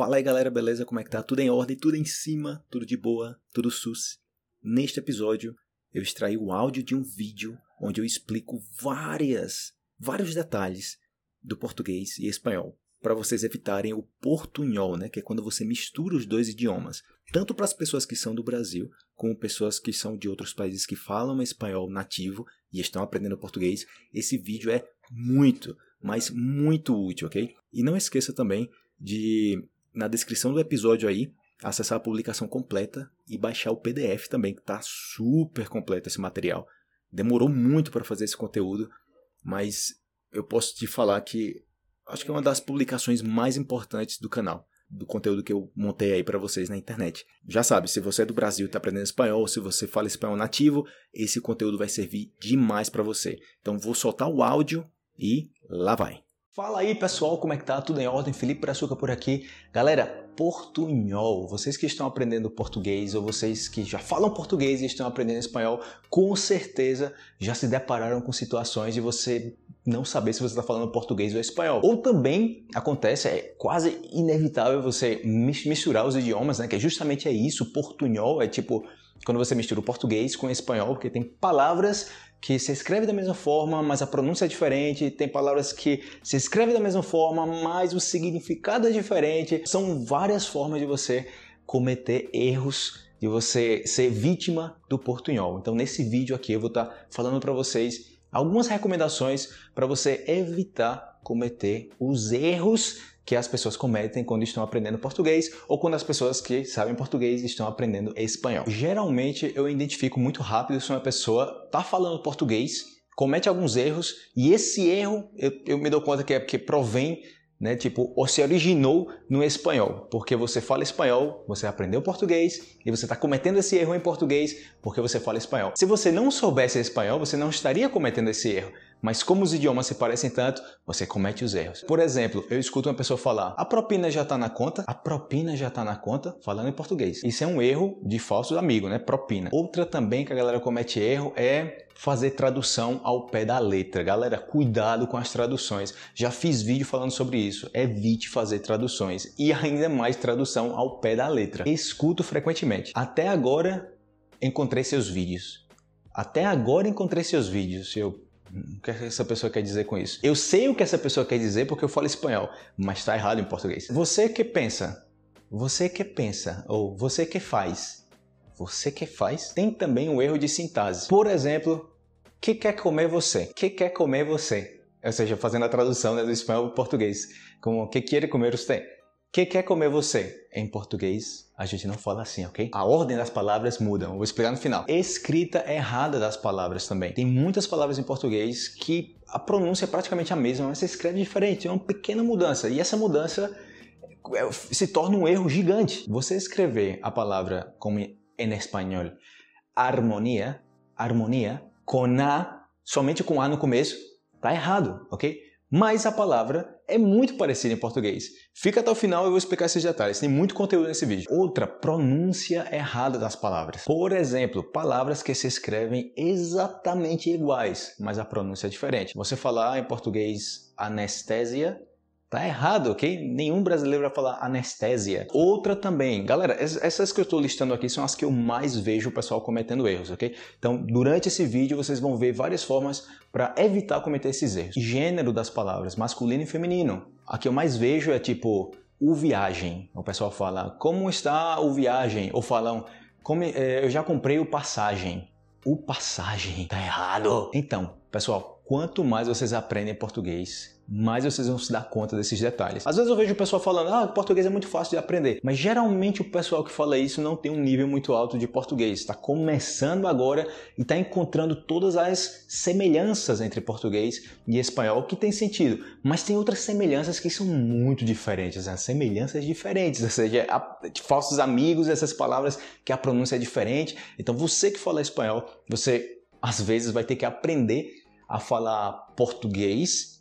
Fala aí galera, beleza? Como é que tá? Tudo em ordem, tudo em cima, tudo de boa, tudo sus. Neste episódio, eu extraí o áudio de um vídeo onde eu explico várias, vários detalhes do português e espanhol para vocês evitarem o portunhol, né, que é quando você mistura os dois idiomas, tanto para as pessoas que são do Brasil, como pessoas que são de outros países que falam espanhol nativo e estão aprendendo português. Esse vídeo é muito, mas muito útil, ok? E não esqueça também de na descrição do episódio aí, acessar a publicação completa e baixar o PDF também, que está super completo esse material. Demorou muito para fazer esse conteúdo, mas eu posso te falar que acho que é uma das publicações mais importantes do canal, do conteúdo que eu montei aí para vocês na internet. Já sabe, se você é do Brasil e está aprendendo espanhol, se você fala espanhol nativo, esse conteúdo vai servir demais para você. Então vou soltar o áudio e lá vai. Fala aí pessoal, como é que tá? Tudo em ordem? Felipe Brazuca por aqui. Galera, portunhol, vocês que estão aprendendo português ou vocês que já falam português e estão aprendendo espanhol, com certeza já se depararam com situações de você não saber se você está falando português ou espanhol. Ou também acontece, é quase inevitável você misturar os idiomas, né? Que é justamente é isso, portunhol é tipo quando você mistura o português com o espanhol, porque tem palavras que se escreve da mesma forma, mas a pronúncia é diferente, tem palavras que se escreve da mesma forma, mas o significado é diferente. São várias formas de você cometer erros, de você ser vítima do portunhol. Então, nesse vídeo aqui eu vou estar falando para vocês algumas recomendações para você evitar cometer os erros que as pessoas cometem quando estão aprendendo português ou quando as pessoas que sabem português estão aprendendo espanhol. Geralmente eu identifico muito rápido se uma pessoa está falando português, comete alguns erros e esse erro eu, eu me dou conta que é porque provém né? Tipo, ou se originou no espanhol, porque você fala espanhol, você aprendeu português e você está cometendo esse erro em português porque você fala espanhol. Se você não soubesse espanhol, você não estaria cometendo esse erro. Mas como os idiomas se parecem tanto, você comete os erros. Por exemplo, eu escuto uma pessoa falar: a propina já está na conta? A propina já está na conta? Falando em português. Isso é um erro de falso amigo, né? Propina. Outra também que a galera comete erro é fazer tradução ao pé da letra. Galera, cuidado com as traduções. Já fiz vídeo falando sobre isso. Evite fazer traduções e ainda mais tradução ao pé da letra. Escuto frequentemente. Até agora encontrei seus vídeos. Até agora encontrei seus vídeos. Eu o que essa pessoa quer dizer com isso? Eu sei o que essa pessoa quer dizer porque eu falo espanhol, mas está errado em português. Você que pensa, você que pensa, ou você que faz, você que faz, tem também um erro de sintase. Por exemplo, que quer comer você? Que quer comer você? Ou seja, fazendo a tradução né, do espanhol para o português. Como que quer comer você? Que quer comer você? Em português, a gente não fala assim, ok? A ordem das palavras muda, vou explicar no final. Escrita errada das palavras também. Tem muitas palavras em português que a pronúncia é praticamente a mesma, mas você escreve diferente, é uma pequena mudança. E essa mudança é, se torna um erro gigante. Você escrever a palavra como em espanhol, harmonia, harmonia, com A, somente com A no começo, tá errado, ok? Mas a palavra é muito parecida em português. Fica até o final e eu vou explicar esses detalhes. Tem muito conteúdo nesse vídeo. Outra, pronúncia errada das palavras. Por exemplo, palavras que se escrevem exatamente iguais, mas a pronúncia é diferente. Você falar em português anestesia Tá errado, ok? Nenhum brasileiro vai falar anestésia. Outra também, galera, essas que eu estou listando aqui são as que eu mais vejo o pessoal cometendo erros, ok? Então, durante esse vídeo vocês vão ver várias formas para evitar cometer esses erros. Gênero das palavras, masculino e feminino. A que eu mais vejo é tipo o viagem. O pessoal fala como está o viagem? Ou falam como, é, eu já comprei o passagem. O passagem tá errado. Então, pessoal, quanto mais vocês aprendem português, mais vocês vão se dar conta desses detalhes. Às vezes eu vejo o pessoal falando, ah, português é muito fácil de aprender, mas geralmente o pessoal que fala isso não tem um nível muito alto de português, está começando agora e está encontrando todas as semelhanças entre português e espanhol que tem sentido, mas tem outras semelhanças que são muito diferentes, né? semelhanças diferentes, ou seja, falsos amigos, essas palavras que a pronúncia é diferente. Então você que fala espanhol, você às vezes vai ter que aprender a falar português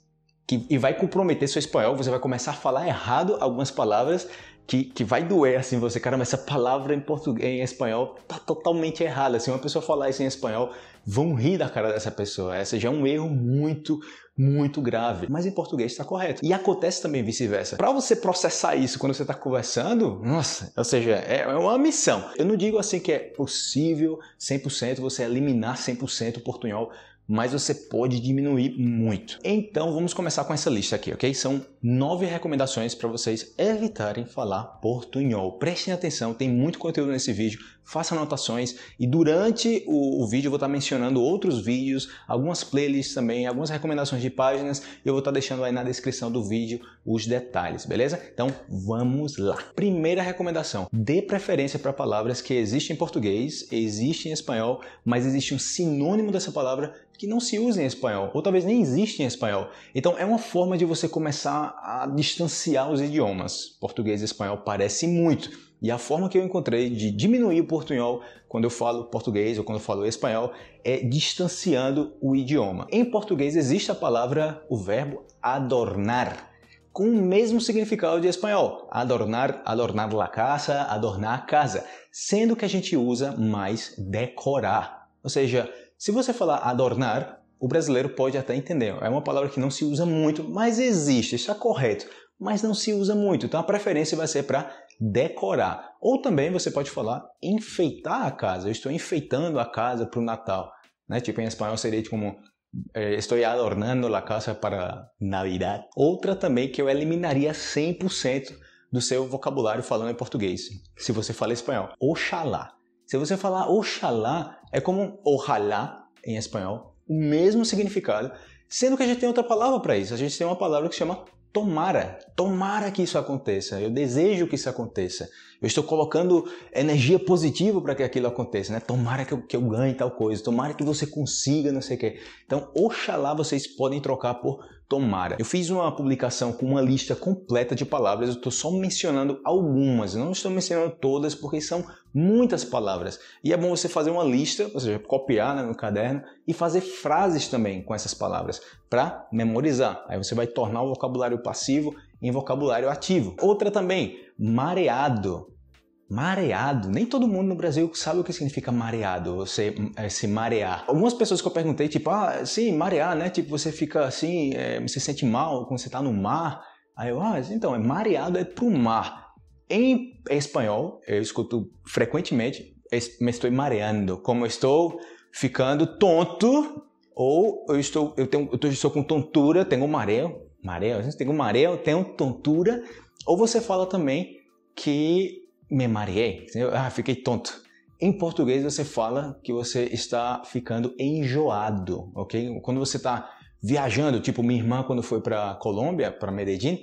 que, e vai comprometer seu espanhol, você vai começar a falar errado algumas palavras que, que vai doer assim você, caramba, essa palavra em português, em espanhol tá totalmente errada. Se uma pessoa falar isso em espanhol, vão rir da cara dessa pessoa. Essa já é um erro muito, muito grave. Mas em português está correto. E acontece também vice-versa. Para você processar isso quando você está conversando, nossa, ou seja, é, é uma missão. Eu não digo assim que é possível 100% você eliminar 100% o portunhol mas você pode diminuir muito. Então vamos começar com essa lista aqui, ok? São nove recomendações para vocês evitarem falar portunhol. Prestem atenção, tem muito conteúdo nesse vídeo, faça anotações e durante o, o vídeo eu vou estar mencionando outros vídeos, algumas playlists também, algumas recomendações de páginas eu vou estar deixando aí na descrição do vídeo os detalhes, beleza? Então vamos lá. Primeira recomendação: dê preferência para palavras que existem em português, existem em espanhol, mas existe um sinônimo dessa palavra que não se usa em espanhol, ou talvez nem existe em espanhol. Então é uma forma de você começar a distanciar os idiomas. Português e espanhol parece muito. E a forma que eu encontrei de diminuir o portunhol quando eu falo português ou quando eu falo espanhol é distanciando o idioma. Em português existe a palavra, o verbo adornar, com o mesmo significado de espanhol. Adornar, adornar la casa, adornar a casa, sendo que a gente usa mais decorar. Ou seja, se você falar adornar, o brasileiro pode até entender. É uma palavra que não se usa muito, mas existe, está correto. Mas não se usa muito, então a preferência vai ser para decorar. Ou também você pode falar enfeitar a casa. Eu estou enfeitando a casa para o Natal. Né? Tipo, em espanhol seria como eh, estou adornando a casa para Navidad. Outra também que eu eliminaria 100% do seu vocabulário falando em português, se você fala espanhol. Oxalá. Se você falar oxalá, é como ojalá em espanhol, o mesmo significado, sendo que a gente tem outra palavra para isso. A gente tem uma palavra que se chama tomara. Tomara que isso aconteça. Eu desejo que isso aconteça. Eu estou colocando energia positiva para que aquilo aconteça, né? Tomara que eu, que eu ganhe tal coisa. Tomara que você consiga não sei o quê. Então, oxalá vocês podem trocar por tomara. Eu fiz uma publicação com uma lista completa de palavras, eu estou só mencionando algumas, não estou mencionando todas porque são muitas palavras. E é bom você fazer uma lista, ou seja, copiar né, no caderno e fazer frases também com essas palavras para memorizar. Aí você vai tornar o vocabulário passivo em vocabulário ativo. Outra também, mareado. Mareado. Nem todo mundo no Brasil sabe o que significa mareado, você é, se marear. Algumas pessoas que eu perguntei, tipo, ah, sim, marear, né? Tipo, você fica assim, é, você sente mal quando você está no mar. Aí eu, ah, então, é mareado é pro mar. Em espanhol, eu escuto frequentemente, me estou mareando, como eu estou ficando tonto ou eu estou, eu tenho, eu estou com tontura, tenho mareo, mareo, tenho mareo, tenho tontura, ou você fala também que me mareei, ah, fiquei tonto. Em português você fala que você está ficando enjoado, ok? Quando você está viajando, tipo minha irmã quando foi para Colômbia, para Medellín,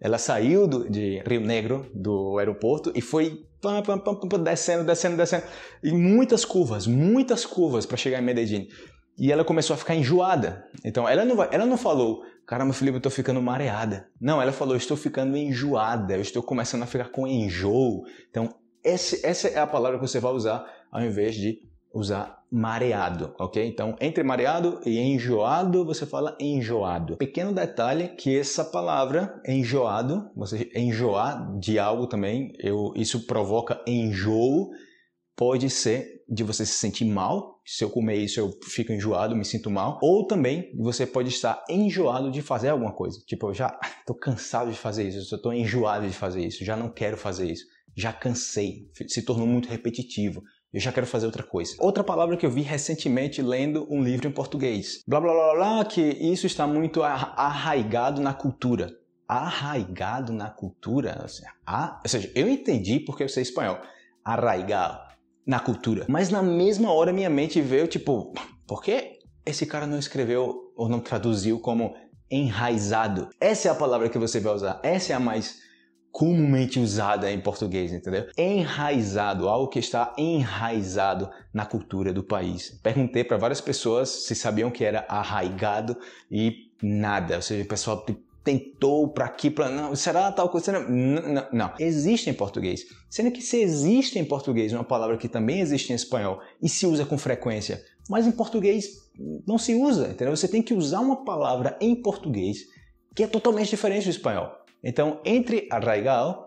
ela saiu do, de Rio Negro, do aeroporto, e foi pam, pam, pam, descendo, descendo, descendo, e muitas curvas, muitas curvas para chegar em Medellín. E ela começou a ficar enjoada. Então, ela não, ela não falou, caramba, Felipe, eu tô ficando mareada. Não, ela falou, estou ficando enjoada, eu estou começando a ficar com enjoo. Então, esse, essa é a palavra que você vai usar ao invés de usar mareado, ok? Então, entre mareado e enjoado, você fala enjoado. Pequeno detalhe que essa palavra enjoado, você enjoar de algo também, eu, isso provoca enjoo, pode ser de você se sentir mal, se eu comer isso eu fico enjoado, me sinto mal, ou também você pode estar enjoado de fazer alguma coisa. Tipo, eu já estou cansado de fazer isso, eu estou enjoado de fazer isso, já não quero fazer isso, já cansei, se tornou muito repetitivo. Eu já quero fazer outra coisa. Outra palavra que eu vi recentemente lendo um livro em português. Blá blá blá blá, que isso está muito arraigado na cultura. Arraigado na cultura? Ah, ou seja, eu entendi porque eu sei espanhol. Arraigado na cultura. Mas na mesma hora minha mente veio tipo, por que esse cara não escreveu ou não traduziu como enraizado? Essa é a palavra que você vai usar. Essa é a mais comumente usada em português, entendeu? Enraizado, algo que está enraizado na cultura do país. Perguntei para várias pessoas se sabiam que era arraigado e nada. Ou seja, o pessoal tentou para aqui, para não, será tal coisa? Não, não, não, existe em português. Sendo que se existe em português uma palavra que também existe em espanhol e se usa com frequência, mas em português não se usa, entendeu? Você tem que usar uma palavra em português que é totalmente diferente do espanhol. Então, entre arraigado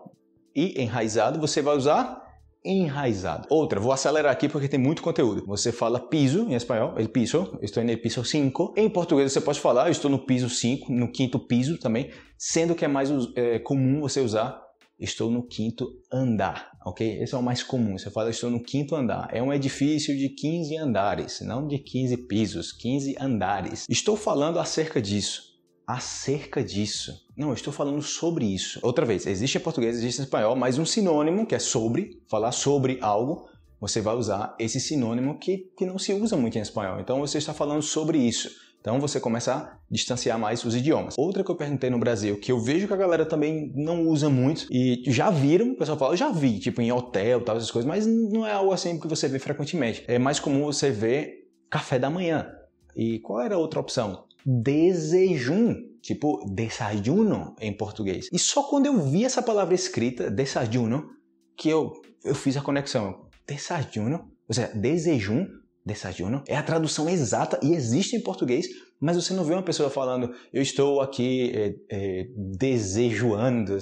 e enraizado, você vai usar enraizado. Outra, vou acelerar aqui porque tem muito conteúdo. Você fala piso em espanhol, el piso, estou no piso 5. Em português você pode falar, eu estou no piso 5, no quinto piso também, sendo que é mais é, comum você usar estou no quinto andar, ok? Esse é o mais comum. Você fala estou no quinto andar. É um edifício de 15 andares, não de 15 pisos, 15 andares. Estou falando acerca disso acerca disso. Não, estou falando sobre isso. Outra vez, existe em português, existe em espanhol, mas um sinônimo que é sobre, falar sobre algo, você vai usar esse sinônimo que, que não se usa muito em espanhol. Então você está falando sobre isso. Então você começa a distanciar mais os idiomas. Outra que eu perguntei no Brasil, que eu vejo que a galera também não usa muito, e já viram, o pessoal fala, já vi, tipo em hotel, tal, essas coisas, mas não é algo assim que você vê frequentemente. É mais comum você ver café da manhã. E qual era a outra opção? Desejum, tipo desayuno em português. E só quando eu vi essa palavra escrita, desayuno, que eu, eu fiz a conexão. Desayuno, ou seja, desejum, desayuno, é a tradução exata e existe em português, mas você não vê uma pessoa falando, eu estou aqui é, é, desejoando.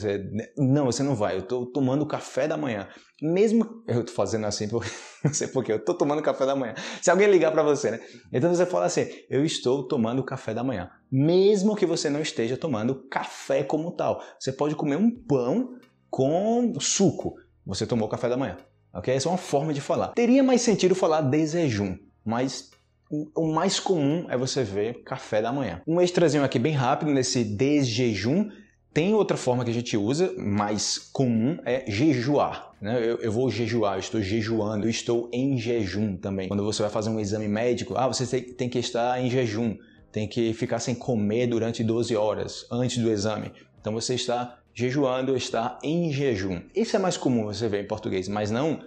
Não, você não vai, eu estou tomando café da manhã. Mesmo eu estou fazendo assim, porque, não sei porquê, eu estou tomando café da manhã. Se alguém ligar para você, né? Então você fala assim, eu estou tomando café da manhã. Mesmo que você não esteja tomando café como tal. Você pode comer um pão com suco. Você tomou café da manhã. Ok? Essa é uma forma de falar. Teria mais sentido falar desejum, mas o mais comum é você ver café da manhã. Um extrazinho aqui bem rápido nesse desjejum. Tem outra forma que a gente usa, mais comum, é jejuar. Né? Eu, eu, vou jejuar, eu estou jejuando, eu estou em jejum também. Quando você vai fazer um exame médico, ah, você tem, tem que estar em jejum, tem que ficar sem comer durante 12 horas antes do exame. Então você está jejuando, está em jejum. Isso é mais comum você ver em português, mas não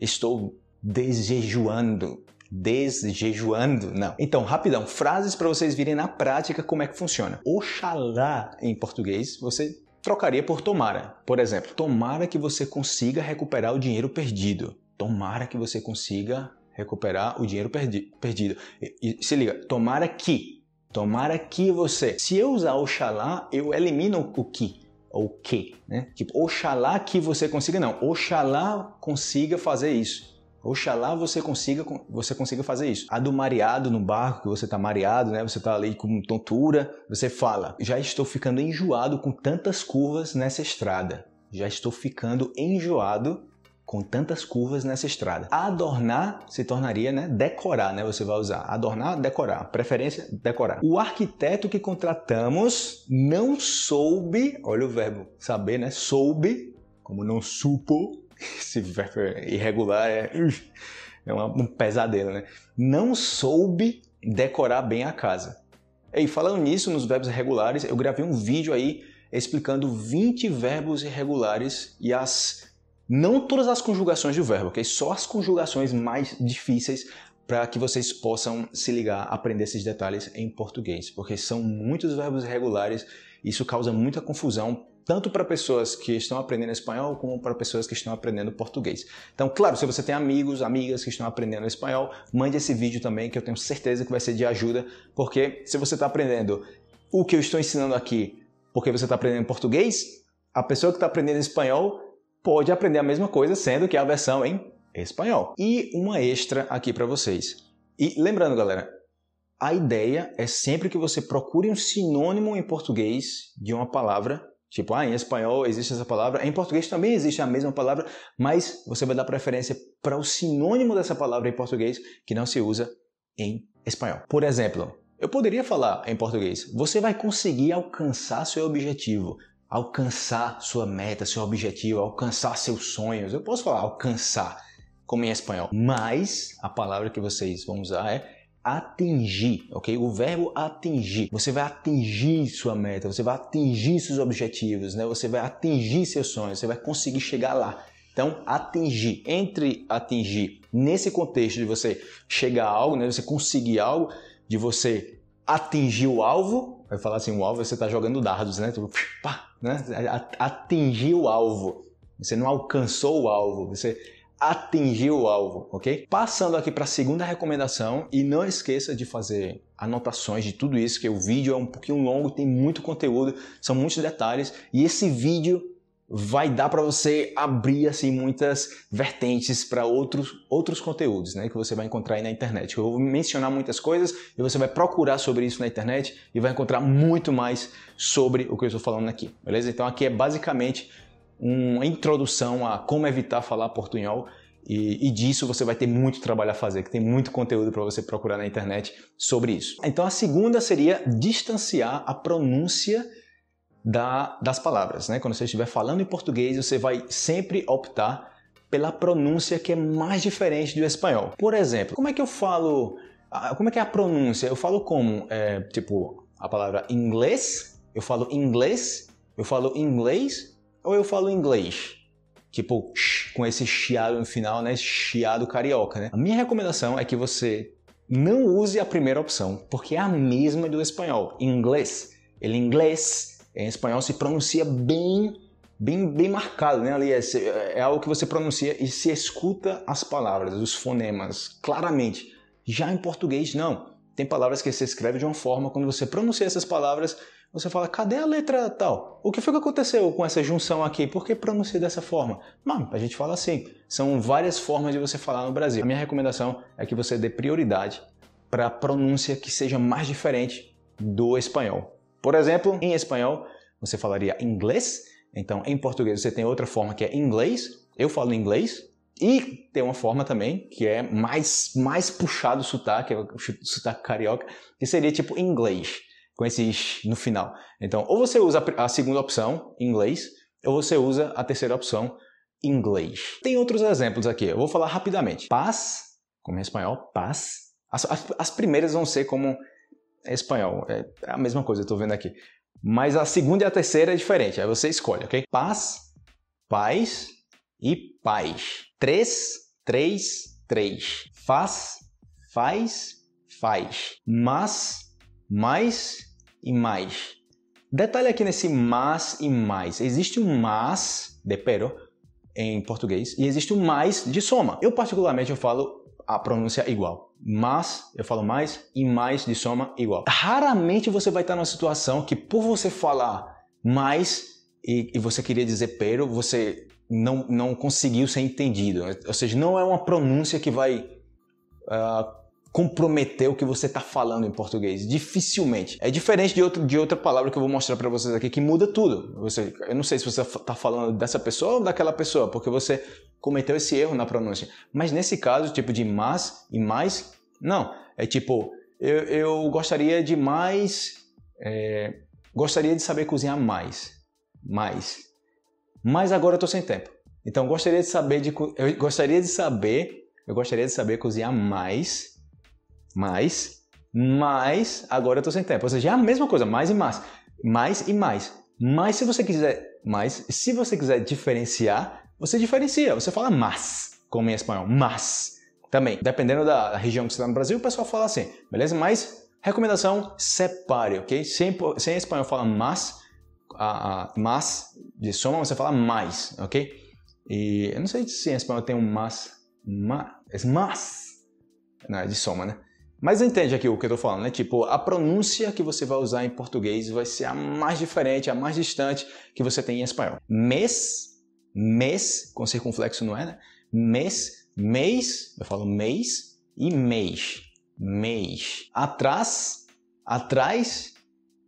estou desjejuando desjejuando, não. Então, rapidão, frases para vocês virem na prática como é que funciona. Oxalá em português você trocaria por tomara. Por exemplo, tomara que você consiga recuperar o dinheiro perdido. Tomara que você consiga recuperar o dinheiro perdi perdido. E, e, se liga, tomara que. Tomara que você. Se eu usar oxalá, eu elimino o que ou que, né? Tipo, oxalá que você consiga, não. Oxalá consiga fazer isso. Oxalá você consiga, você consiga fazer isso. A do mareado no barco, que você está mareado, né? Você está ali com tontura, você fala: já estou ficando enjoado com tantas curvas nessa estrada. Já estou ficando enjoado com tantas curvas nessa estrada. Adornar se tornaria, né, decorar, né? Você vai usar adornar, decorar. Preferência, decorar. O arquiteto que contratamos não soube, olha o verbo saber, né? Soube, como não supo, esse verbo irregular é, é um pesadelo, né? Não soube decorar bem a casa. E falando nisso, nos verbos irregulares, eu gravei um vídeo aí explicando 20 verbos irregulares e as não todas as conjugações do verbo, ok? Só as conjugações mais difíceis para que vocês possam se ligar, aprender esses detalhes em português, porque são muitos verbos irregulares, isso causa muita confusão tanto para pessoas que estão aprendendo espanhol como para pessoas que estão aprendendo português. Então, claro, se você tem amigos, amigas que estão aprendendo espanhol, mande esse vídeo também que eu tenho certeza que vai ser de ajuda, porque se você está aprendendo o que eu estou ensinando aqui porque você está aprendendo português, a pessoa que está aprendendo espanhol pode aprender a mesma coisa, sendo que é a versão em espanhol. E uma extra aqui para vocês. E lembrando, galera, a ideia é sempre que você procure um sinônimo em português de uma palavra Tipo, ah, em espanhol existe essa palavra, em português também existe a mesma palavra, mas você vai dar preferência para o sinônimo dessa palavra em português que não se usa em espanhol. Por exemplo, eu poderia falar em português: você vai conseguir alcançar seu objetivo, alcançar sua meta, seu objetivo, alcançar seus sonhos. Eu posso falar alcançar como em espanhol, mas a palavra que vocês vão usar é atingir, ok? O verbo atingir. Você vai atingir sua meta, você vai atingir seus objetivos, né? Você vai atingir seus sonhos, você vai conseguir chegar lá. Então, atingir. Entre atingir nesse contexto de você chegar a algo, né? Você conseguir algo, de você atingir o alvo, vai falar assim, o alvo você está jogando dardos, né? Tipo, pá, né? Atingir o alvo. Você não alcançou o alvo, você atingir o alvo, ok? Passando aqui para a segunda recomendação e não esqueça de fazer anotações de tudo isso, que o vídeo é um pouquinho longo, tem muito conteúdo, são muitos detalhes e esse vídeo vai dar para você abrir assim muitas vertentes para outros outros conteúdos, né, que você vai encontrar aí na internet. Eu vou mencionar muitas coisas e você vai procurar sobre isso na internet e vai encontrar muito mais sobre o que eu estou falando aqui, beleza? Então aqui é basicamente uma introdução a como evitar falar portunhol e, e, disso você vai ter muito trabalho a fazer, que tem muito conteúdo para você procurar na internet sobre isso. Então a segunda seria distanciar a pronúncia da, das palavras. Né? Quando você estiver falando em português, você vai sempre optar pela pronúncia que é mais diferente do espanhol. Por exemplo, como é que eu falo? Como é que é a pronúncia? Eu falo como? É, tipo, a palavra inglês? Eu falo inglês? Eu falo inglês? Ou eu falo inglês? Tipo, com esse chiado no final, né? Chiado carioca, né? A minha recomendação é que você não use a primeira opção, porque é a mesma do espanhol. Inglês. Ele inglês em espanhol se pronuncia bem bem, bem marcado, né? Ali é, é, algo que você pronuncia e se escuta as palavras, os fonemas, claramente. Já em português, não. Tem palavras que você escreve de uma forma, quando você pronuncia essas palavras, você fala, cadê a letra tal? O que foi que aconteceu com essa junção aqui? Por que pronunciei dessa forma? Não, a gente fala assim. São várias formas de você falar no Brasil. A minha recomendação é que você dê prioridade para a pronúncia que seja mais diferente do espanhol. Por exemplo, em espanhol você falaria inglês, então em português você tem outra forma que é inglês, eu falo inglês, e tem uma forma também que é mais, mais puxado o sotaque, o sotaque carioca, que seria tipo inglês, com esse no final. Então, ou você usa a segunda opção, inglês, ou você usa a terceira opção, inglês. Tem outros exemplos aqui, eu vou falar rapidamente. Paz, como em espanhol, paz. As, as, as primeiras vão ser como é espanhol. É a mesma coisa, eu tô vendo aqui. Mas a segunda e a terceira é diferente. Aí você escolhe, ok? Paz, paz e paz. Três, três, três. Faz, faz, faz. Mas, mais e mais. Detalhe aqui nesse mas e mais. Existe um mas de pero em português e existe um mais de soma. Eu particularmente eu falo a pronúncia igual. Mas, eu falo mais, e mais de soma igual. Raramente você vai estar numa situação que por você falar mais e, e você queria dizer pero, você não, não conseguiu ser entendido. Ou seja, não é uma pronúncia que vai uh, comprometer o que você está falando em português. Dificilmente. É diferente de, outro, de outra palavra que eu vou mostrar para vocês aqui que muda tudo. Você, eu não sei se você está falando dessa pessoa ou daquela pessoa, porque você cometeu esse erro na pronúncia. Mas nesse caso, tipo de mas e mais, não. É tipo, eu, eu gostaria de mais. É, gostaria de saber cozinhar mais. Mais. Mas agora eu estou sem tempo. Então gostaria de saber de eu gostaria de saber eu gostaria de saber cozinhar mais mais, mais, agora eu estou sem tempo. Ou seja, é a mesma coisa, mais e mais. Mais e mais. Mas se você quiser mais, se você quiser diferenciar, você diferencia, você fala mas, como em espanhol, mas. Também, dependendo da região que você está no Brasil, o pessoal fala assim, beleza? Mas, recomendação, separe, ok? Sem, sem espanhol fala mas, a, a, mas de soma, você fala mais, ok? E eu não sei se em espanhol tem um mas, mas, é mas, não, é de soma, né? Mas entende aqui o que eu estou falando, né? Tipo, a pronúncia que você vai usar em português vai ser a mais diferente, a mais distante que você tem em espanhol. Mês, mês, com circunflexo não é, né? Mês, mês, eu falo mês e mês, mês. Atrás, atrás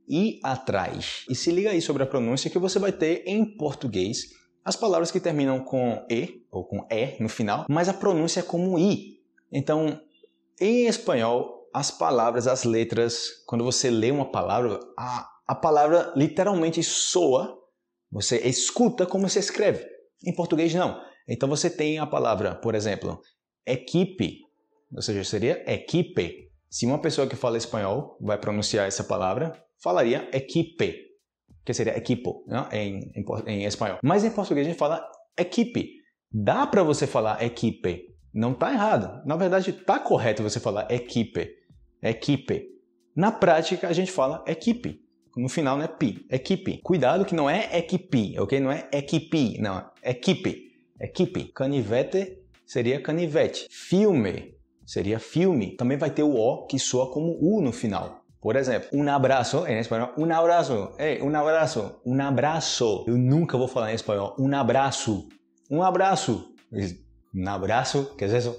e atrás. E se liga aí sobre a pronúncia que você vai ter em português as palavras que terminam com e ou com e no final, mas a pronúncia é como i. Então, em espanhol, as palavras, as letras, quando você lê uma palavra, a, a palavra literalmente soa, você escuta como se escreve. Em português, não. Então você tem a palavra, por exemplo, equipe, ou seja, seria equipe. Se uma pessoa que fala espanhol vai pronunciar essa palavra, falaria equipe, que seria equipo não? Em, em, em espanhol. Mas em português a gente fala equipe. Dá para você falar equipe, não está errado. Na verdade, está correto você falar equipe. Equipe. Na prática, a gente fala equipe. No final não é pi, equipe. Cuidado que não é equipe, ok? Não é equipe, não. Equipe. Equipe. Canivete seria canivete. Filme seria filme. Também vai ter o O que soa como U no final. Por exemplo, um abraço, em espanhol, um abraço, hey, um abraço, um abraço. Eu nunca vou falar em espanhol, um abraço, um abraço. Um abraço, que é isso?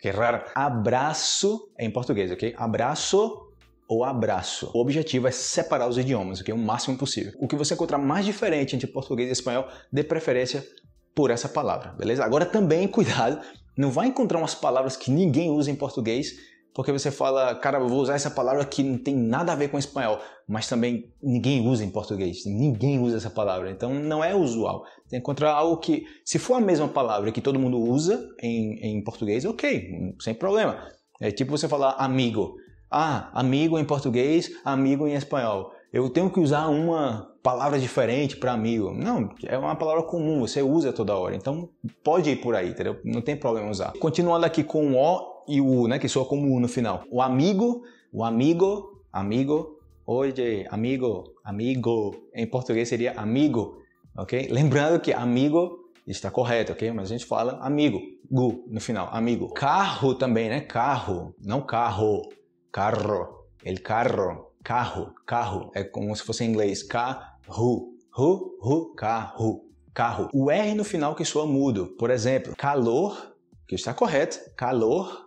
Que raro. Abraço em português, ok? Abraço ou abraço. O objetivo é separar os idiomas, ok? O máximo possível. O que você encontrar mais diferente entre português e espanhol, dê preferência por essa palavra, beleza? Agora também, cuidado, não vai encontrar umas palavras que ninguém usa em português porque você fala, cara, eu vou usar essa palavra que não tem nada a ver com espanhol, mas também ninguém usa em português, ninguém usa essa palavra, então não é usual. Tem que encontrar algo que, se for a mesma palavra que todo mundo usa em, em português, ok, sem problema. É tipo você falar amigo. Ah, amigo em português, amigo em espanhol. Eu tenho que usar uma palavra diferente para amigo. Não, é uma palavra comum, você usa toda hora. Então pode ir por aí, entendeu? Não tem problema usar. Continuando aqui com o O, e o né, que soa como U no final. O amigo, o amigo, amigo, oye, amigo, amigo, em português seria amigo, ok? Lembrando que amigo está correto, ok? Mas a gente fala amigo, gu no final, amigo. Carro também, né? Carro, não carro, carro, el carro, carro, carro, é como se fosse em inglês, carro, ru, ru, carro, carro. O R no final que soa mudo, por exemplo, calor, que está correto, calor,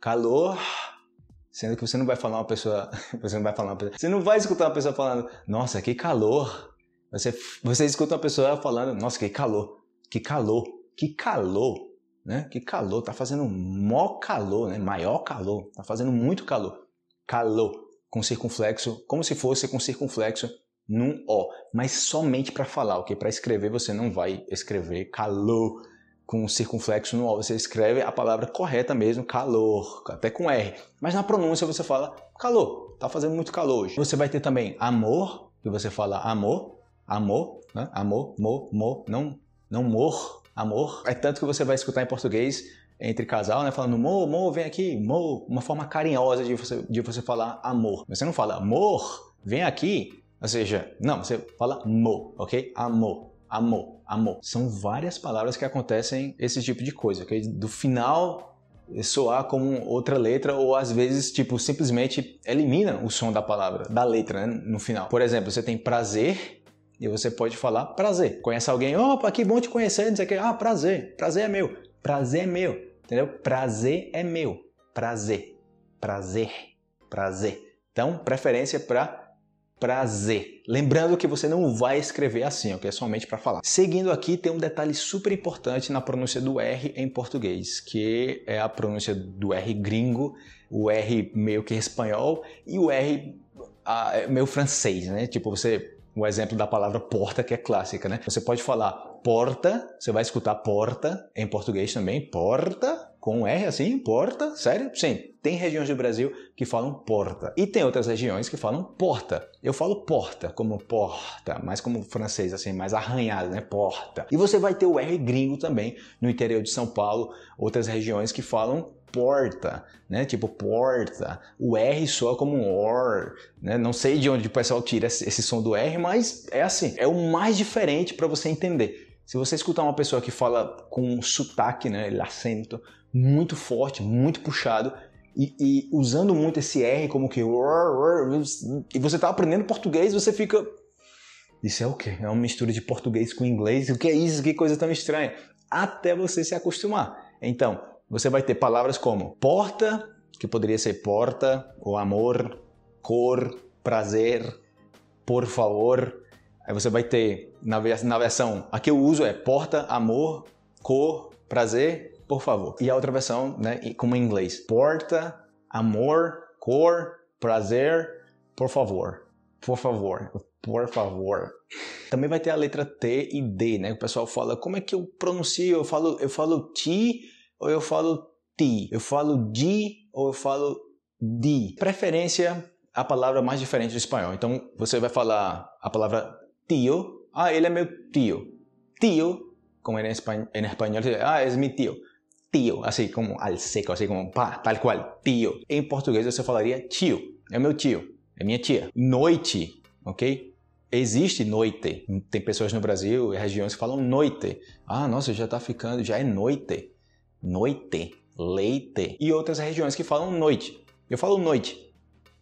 calor, sendo que você não vai falar uma pessoa, você não vai falar uma pessoa, você não vai escutar uma pessoa falando, nossa, que calor. Você, você escuta uma pessoa falando, nossa, que calor, que calor, que calor, né? Que calor, tá fazendo mó calor, né? Maior calor, tá fazendo muito calor. Calor, com circunflexo, como se fosse com circunflexo num O, mas somente para falar, ok? Para escrever você não vai escrever calor com circunflexo no O, você escreve a palavra correta mesmo, calor, até com R. Mas na pronúncia você fala calor, tá fazendo muito calor hoje. Você vai ter também amor, que você fala amor, amor, né? amor, mo, mo, não, não mor, amor. É tanto que você vai escutar em português entre casal, né, falando mo, mo, vem aqui, mo, uma forma carinhosa de você, de você falar amor. Você não fala amor, vem aqui, ou seja, não, você fala mo, ok? Amor, amor amor. São várias palavras que acontecem esse tipo de coisa, ok? Do final soar como outra letra ou às vezes tipo simplesmente elimina o som da palavra, da letra né, no final. Por exemplo, você tem prazer e você pode falar prazer. Conhece alguém? Opa, que bom te conhecer, dizer que ah, prazer, prazer é meu, prazer é meu, entendeu? Prazer é meu, prazer, prazer, prazer. Então, preferência para prazer. Lembrando que você não vai escrever assim, ok? É somente para falar. Seguindo aqui, tem um detalhe super importante na pronúncia do R em português, que é a pronúncia do R gringo, o R meio que espanhol e o R a, meio francês, né? Tipo, você o exemplo da palavra porta, que é clássica, né? Você pode falar porta, você vai escutar porta em português também, porta, com R assim, porta, sério? Sim, tem regiões do Brasil que falam porta e tem outras regiões que falam porta. Eu falo porta como porta, mais como francês assim, mais arranhado, né? Porta. E você vai ter o R gringo também no interior de São Paulo, outras regiões que falam porta, né? Tipo porta. O R soa como um or, né? Não sei de onde o pessoal tira esse som do R, mas é assim, é o mais diferente para você entender. Se você escutar uma pessoa que fala com sotaque, né, acento muito forte, muito puxado, e, e, usando muito esse R como que e você está aprendendo português, você fica isso é o quê? É uma mistura de português com inglês. O que é isso? Que coisa tão estranha. Até você se acostumar. Então, você vai ter palavras como porta, que poderia ser porta, ou amor, cor, prazer, por favor, Aí você vai ter na versão, a que eu uso é porta, amor, cor, prazer, por favor. E a outra versão, né, como em inglês, porta, amor, cor, prazer, por favor. Por favor, por favor. Também vai ter a letra T e D, né? O pessoal fala, como é que eu pronuncio? Eu falo, eu falo ti ou eu falo ti? Eu falo di ou eu falo di? Preferência a palavra mais diferente do espanhol. Então você vai falar a palavra tío, ah, ele é meu tio. Tio, como em espanhol, em espanhol ah, é meu tio. Tio, assim como al seco, assim como pá, tal qual, tio. Em português você falaria tio, é meu tio, é minha tia. Noite, ok? Existe noite. Tem pessoas no Brasil, regiões que falam noite. Ah, nossa, já está ficando, já é noite. noite, leite. E outras regiões que falam noite. Eu falo noite,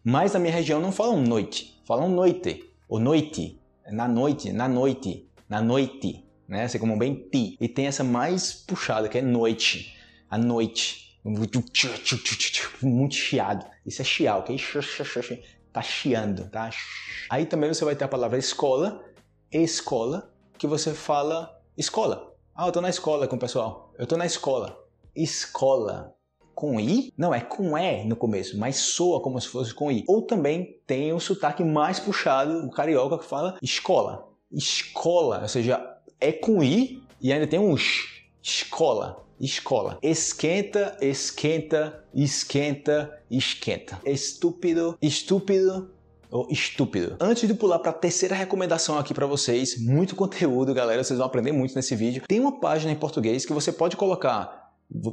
mas na minha região não falam noite, falam noite, ou noite, na noite, na noite, na noite, né? Assim como bem ti. E tem essa mais puxada, que é noite, a noite. Muito chiado. Isso é chiar, ok? Tá chiando, tá? Aí também você vai ter a palavra escola, escola, que você fala escola. Ah, eu tô na escola com o pessoal. Eu tô na escola. Escola. Com I? Não, é com E no começo, mas soa como se fosse com I. Ou também tem o sotaque mais puxado, o carioca que fala escola. Escola, ou seja, é com I e ainda tem um sh. Escola. Escola. Esquenta, esquenta, esquenta, esquenta. Estúpido, estúpido, ou estúpido. Antes de pular para a terceira recomendação aqui para vocês, muito conteúdo, galera, vocês vão aprender muito nesse vídeo. Tem uma página em português que você pode colocar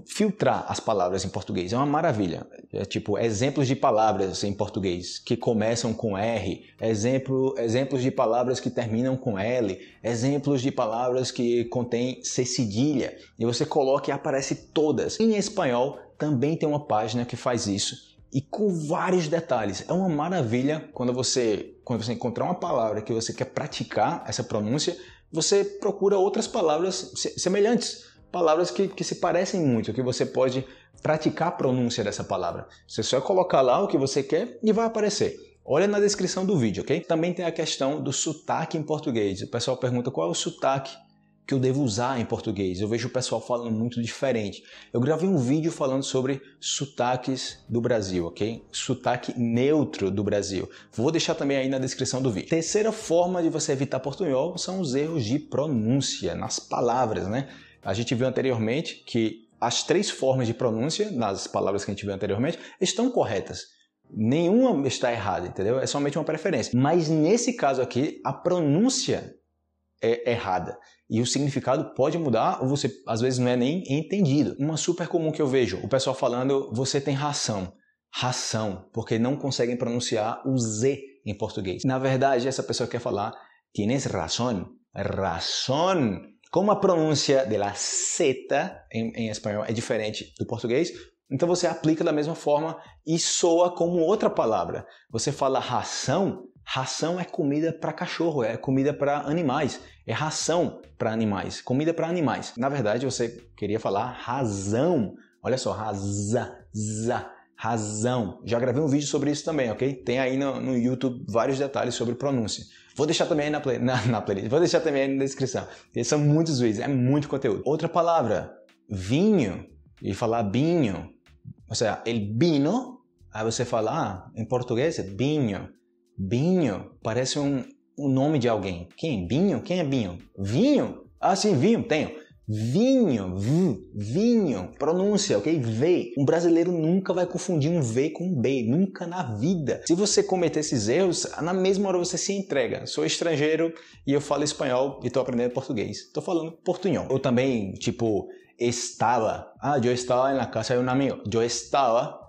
filtrar as palavras em português é uma maravilha. É tipo exemplos de palavras em português que começam com R, exemplo, exemplos de palavras que terminam com L, exemplos de palavras que contêm C cedilha. E você coloca e aparece todas. Em espanhol também tem uma página que faz isso e com vários detalhes. É uma maravilha quando você, quando você encontrar uma palavra que você quer praticar essa pronúncia, você procura outras palavras semelhantes, palavras que, que se parecem muito, que você pode praticar a pronúncia dessa palavra. Você só colocar lá o que você quer e vai aparecer. Olha na descrição do vídeo, ok? Também tem a questão do sotaque em português. O pessoal pergunta qual é o sotaque que eu devo usar em português. Eu vejo o pessoal falando muito diferente. Eu gravei um vídeo falando sobre sotaques do Brasil, ok? Sotaque neutro do Brasil. Vou deixar também aí na descrição do vídeo. Terceira forma de você evitar portunhol são os erros de pronúncia nas palavras, né? A gente viu anteriormente que as três formas de pronúncia nas palavras que a gente viu anteriormente estão corretas. Nenhuma está errada, entendeu? É somente uma preferência. Mas nesse caso aqui, a pronúncia é errada e o significado pode mudar ou você às vezes não é nem entendido. Uma super comum que eu vejo, o pessoal falando você tem ração. Ração, porque não conseguem pronunciar o Z em português. Na verdade, essa pessoa quer falar tienes razón. Razón. Como a pronúncia de la Z em, em espanhol é diferente do português, então você aplica da mesma forma e soa como outra palavra. Você fala ração, ração é comida para cachorro, é comida para animais é ração para animais, comida para animais. Na verdade, você queria falar razão. Olha só, raza, za, razão. Já gravei um vídeo sobre isso também, ok? Tem aí no, no YouTube vários detalhes sobre pronúncia. Vou deixar também aí na, play, na, na playlist, vou deixar também aí na descrição. Esses são muitos vídeos, é muito conteúdo. Outra palavra, vinho, e falar binho. Ou seja, el vino, aí você fala, ah, em português é binho. Binho parece um, o nome de alguém. Quem? Binho? Quem é Binho? Vinho? Ah, sim, vinho, tenho. Vinho, vinho, pronúncia, ok? V. Um brasileiro nunca vai confundir um V com um B, nunca na vida. Se você cometer esses erros, na mesma hora você se entrega. Sou estrangeiro e eu falo espanhol e estou aprendendo português. Estou falando portunhol. Ou também, tipo, estava. Ah, eu estava na casa de um amigo. Eu estava.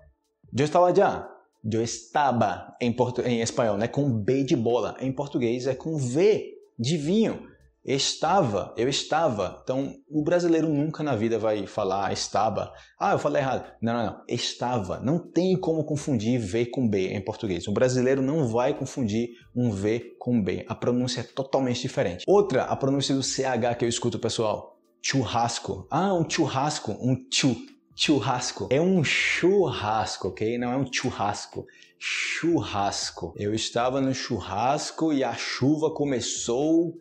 Eu estava já eu estava em, portu... em espanhol, né? Com B de bola. Em português é com V de vinho. Estava, eu estava. Então, o brasileiro nunca na vida vai falar estava. Ah, eu falei errado. Não, não, não. Estava. Não tem como confundir V com B em português. O brasileiro não vai confundir um V com B. A pronúncia é totalmente diferente. Outra, a pronúncia do CH que eu escuto, pessoal. Churrasco. Ah, um churrasco. Um chu churrasco. É um churrasco, ok? Não é um churrasco. Churrasco. Eu estava no churrasco e a chuva começou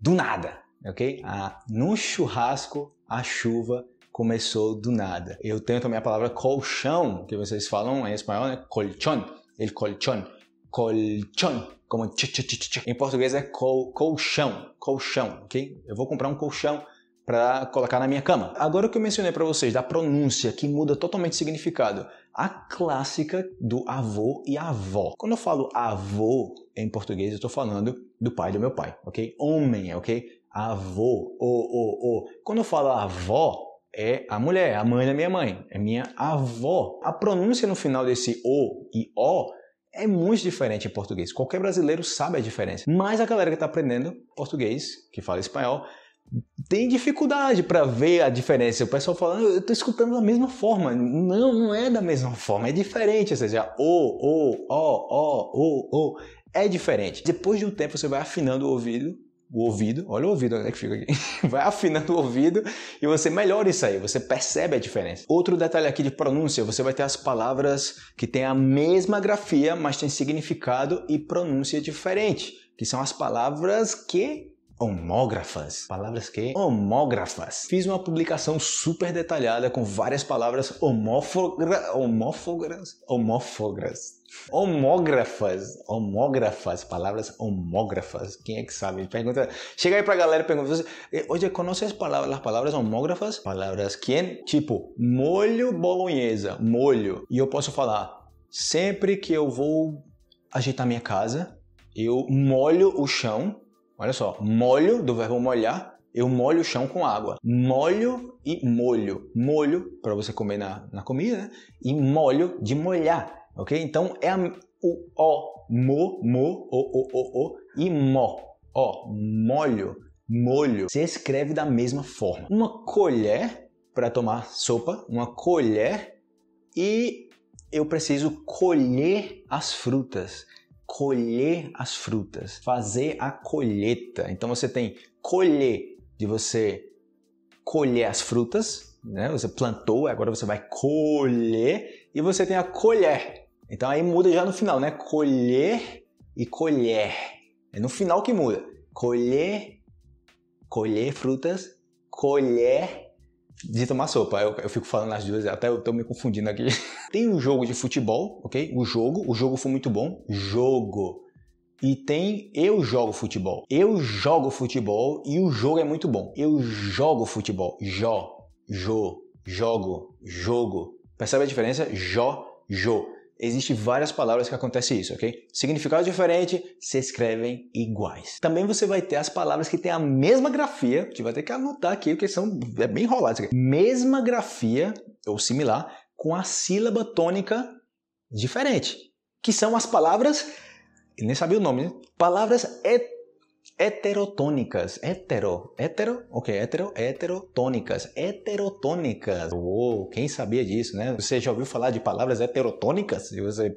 do nada, ok? Ah, no churrasco, a chuva começou do nada. Eu tenho também a palavra colchão, que vocês falam em espanhol, né? Colchón. El colchón. Colchón. Como tch, tch, tch. Em português é col, colchão. Colchão, ok? Eu vou comprar um colchão para colocar na minha cama. Agora o que eu mencionei para vocês da pronúncia que muda totalmente o significado, a clássica do avô e avó. Quando eu falo avô em português, eu estou falando do pai do meu pai, ok? Homem, ok? Avô, o, o, o. Quando eu falo avó, é a mulher, a mãe da minha mãe, é minha avó. A pronúncia no final desse o e o é muito diferente em português. Qualquer brasileiro sabe a diferença. Mas a galera que está aprendendo português, que fala espanhol, tem dificuldade para ver a diferença. O pessoal fala, eu estou escutando da mesma forma. Não, não é da mesma forma, é diferente. Ou seja, o, o, ó, ó, o, o, é diferente. Depois de um tempo você vai afinando o ouvido, o ouvido, olha o ouvido onde é que fica aqui, vai afinando o ouvido e você melhora isso aí, você percebe a diferença. Outro detalhe aqui de pronúncia, você vai ter as palavras que têm a mesma grafia, mas têm significado e pronúncia diferente, que são as palavras que homógrafas. Palavras que? Homógrafas. Fiz uma publicação super detalhada com várias palavras homófogra, homófogras, homófogras. Homógrafas, homógrafas, palavras homógrafas. Quem é que sabe? Pergunta. Chega aí pra galera e pergunta: Oye, conhece as palavras, as palavras homógrafas? Palavras quem? Tipo, molho bolonhesa, molho. E eu posso falar: sempre que eu vou ajeitar minha casa, eu molho o chão Olha só, molho do verbo molhar, eu molho o chão com água. Molho e molho. Molho para você comer na, na comida, né? E molho de molhar, ok? Então é a, o o, mo, mo, o, o, o, o e mo. Ó, molho, molho. Se escreve da mesma forma. Uma colher para tomar sopa, uma colher e eu preciso colher as frutas colher as frutas, fazer a colheita. Então você tem colher de você colher as frutas, né? Você plantou, agora você vai colher e você tem a colher. Então aí muda já no final, né? Colher e colher. É no final que muda. Colher, colher frutas, colher de tomar sopa. Eu, eu, fico falando as duas, até eu tô me confundindo aqui. tem um jogo de futebol, ok? O jogo, o jogo foi muito bom. Jogo. E tem eu jogo futebol. Eu jogo futebol e o jogo é muito bom. Eu jogo futebol. Jó, jo, jogo, jogo. Percebe a diferença? Jó, jo. Existem várias palavras que acontece isso, ok? Significado diferente se escrevem iguais. Também você vai ter as palavras que têm a mesma grafia, que vai ter que anotar aqui, porque são é bem enroladas aqui. Mesma grafia ou similar com a sílaba tônica diferente, que são as palavras, nem sabia o nome, né? palavras et heterotônicas. Hetero. Hetero? Ok, hetero, heterotônicas. Heterotônicas. Uou, quem sabia disso, né? Você já ouviu falar de palavras heterotônicas? E você...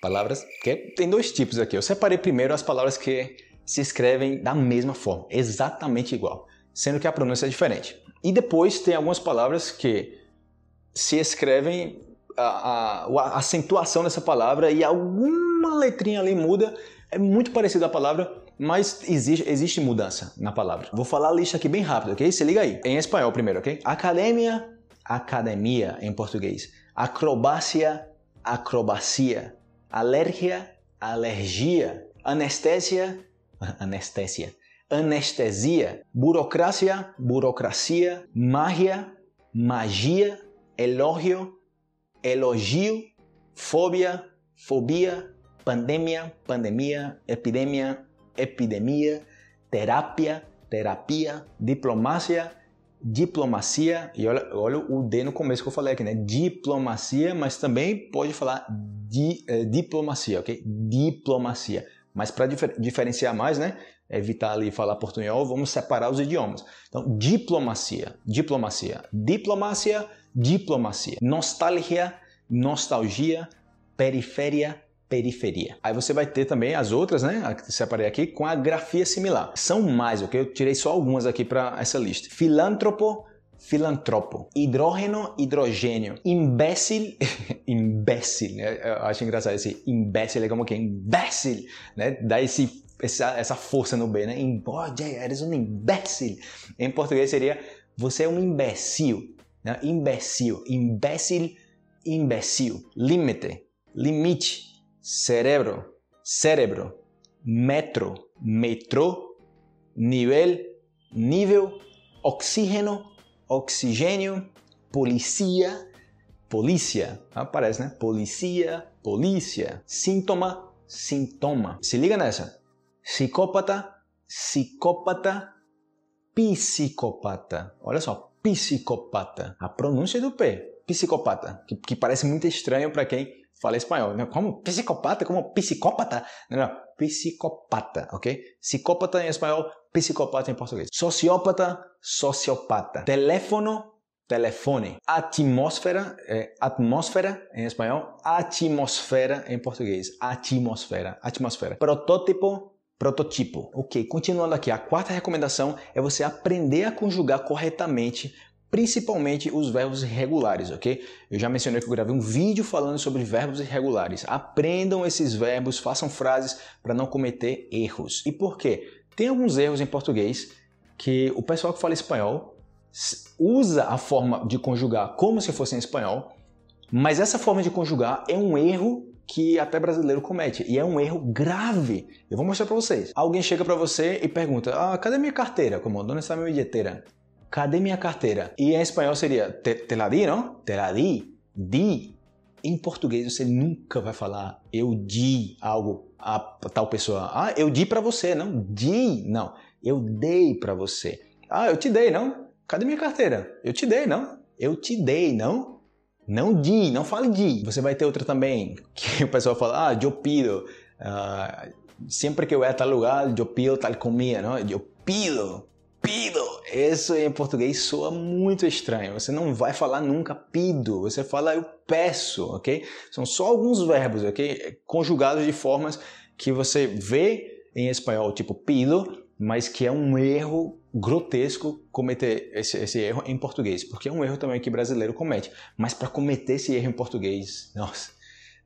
Palavras que tem dois tipos aqui. Eu separei primeiro as palavras que se escrevem da mesma forma, exatamente igual, sendo que a pronúncia é diferente. E depois tem algumas palavras que se escrevem a, a, a acentuação dessa palavra e alguma letrinha ali muda é muito parecido a palavra, mas existe, existe mudança na palavra. Vou falar a lista aqui bem rápido, ok? Se liga aí. Em espanhol primeiro, ok? Academia, academia em português. Acrobácia, acrobacia. Alergia, alergia. Anestésia, anestésia. Anestesia. Burocracia, burocracia. Magia, magia. Elogio, elogio. Fobia, fobia pandemia, pandemia, epidemia, epidemia, terapia, terapia, diplomacia, diplomacia, e olha, olha o D no começo que eu falei aqui, né? Diplomacia, mas também pode falar di, eh, diplomacia, ok? Diplomacia. Mas para difer diferenciar mais, né? Evitar ali falar portunhol, vamos separar os idiomas. Então, diplomacia, diplomacia, diplomacia, diplomacia. Nostalgia, nostalgia, periferia, periferia. Aí você vai ter também as outras, né, que separei aqui, com a grafia similar. São mais, ok? Eu tirei só algumas aqui para essa lista. Filântropo, filantropo, hidrogênio, hidrogênio, imbécil, imbécil, né? Eu acho engraçado esse imbécil, é como que imbécil, né? Dá esse, essa, essa força no B, né? Embode, eres um imbécil. Em português seria, você é um imbecil, né? Imbecil, imbécil, imbecil, limite, limite, cerebro, cérebro, metro, metrô, nível, nível, oxígeno, oxigênio, polícia, polícia, aparece, né? Polícia, polícia, síntoma, sintoma. Se liga nessa. Psicópata, psicópata, psicopata. Olha só, psicopata. A pronúncia do P, psicopata, que, que parece muito estranho para quem fala espanhol. Como psicopata? Como psicópata? Não, não, psicopata, ok? Psicópata em espanhol, psicopata em português. Sociópata, sociopata. Teléfono, telefone. Atmosfera, é, atmosfera em espanhol, atmosfera em português. Atmosfera, atmosfera. Protótipo, prototipo. Ok, continuando aqui, a quarta recomendação é você aprender a conjugar corretamente principalmente os verbos irregulares, ok? Eu já mencionei que eu gravei um vídeo falando sobre verbos irregulares. Aprendam esses verbos, façam frases para não cometer erros. E por quê? Tem alguns erros em português que o pessoal que fala espanhol usa a forma de conjugar como se fosse em espanhol, mas essa forma de conjugar é um erro que até brasileiro comete e é um erro grave. Eu vou mostrar para vocês. Alguém chega para você e pergunta: "Ah, cadê minha carteira? Como onde está minha bilheteira?" Cadê minha carteira? E em espanhol seria te, te la di, não? Te la di, di. Em português você nunca vai falar eu di algo a tal pessoa. Ah, eu di para você, não? Di, não. Eu dei para você. Ah, eu te dei, não? Cadê minha carteira? Eu te dei, não? Eu te dei, não? Não di, não fale di. Você vai ter outra também, que o pessoal fala, ah, eu pido. Uh, sempre que eu vou a tal lugar, eu pido tal comida, não? Eu pido, pido. Isso em português soa muito estranho. Você não vai falar nunca pido, você fala eu peço, ok? São só alguns verbos, ok? Conjugados de formas que você vê em espanhol, tipo pido, mas que é um erro grotesco cometer esse, esse erro em português, porque é um erro também que brasileiro comete. Mas para cometer esse erro em português, nossa,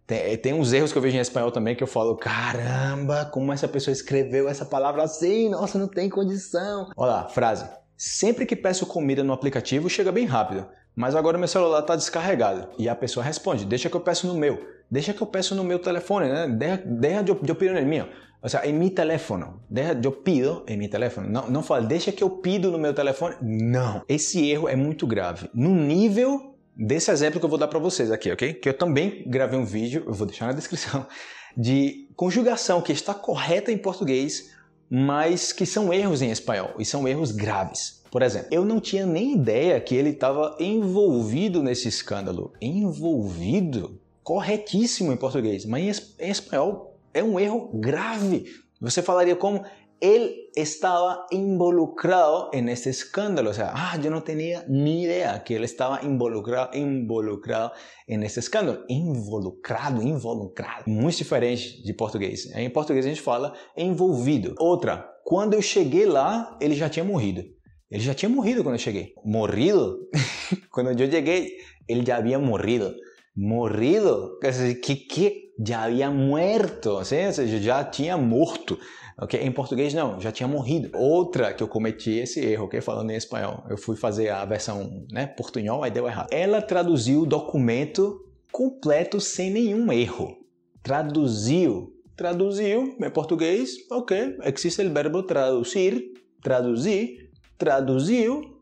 tem, tem, uns erros que eu vejo em espanhol também que eu falo, caramba, como essa pessoa escreveu essa palavra assim? Nossa, não tem condição. Olha lá, frase. Sempre que peço comida no aplicativo, chega bem rápido. Mas agora meu celular está descarregado. E a pessoa responde, deixa que eu peço no meu. Deixa que eu peço no meu telefone, né? Deja, deja eu, pido no meu. O sea, em meu telefone. Deja, eu pido em meu telefone. Não, não fala, deixa que eu pido no meu telefone. Não. Esse erro é muito grave. No nível desse exemplo que eu vou dar para vocês aqui, ok? Que eu também gravei um vídeo, eu vou deixar na descrição, de conjugação que está correta em português, mas que são erros em espanhol e são erros graves. Por exemplo, eu não tinha nem ideia que ele estava envolvido nesse escândalo. Envolvido? Corretíssimo em português, mas em espanhol é um erro grave. Você falaria como él estaba involucrado en este escándalo. O sea, ah, yo no tenía ni idea que él estaba involucrado, involucrado en este escândalo. Involucrado, involucrado. Muito diferente de português. Em português a gente fala envolvido. Outra, quando eu cheguei lá, ele já tinha morrido. Ele já tinha morrido quando eu cheguei. Morrido? quando eu cheguei, ele já havia morrido. Morrido? Que que? Já havia muerto. Assim, ou seja, já tinha morto. Okay? Em português, não, já tinha morrido. Outra que eu cometi esse erro, okay? falando em espanhol, eu fui fazer a versão né, portunhol, aí deu errado. Ela traduziu o documento completo sem nenhum erro. Traduziu. Traduziu em português, ok, existe o verbo traduzir, traduzir, traduziu,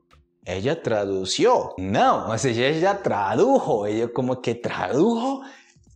ella traduziu. Não, ou seja, ella tradujo, ella como que tradujo.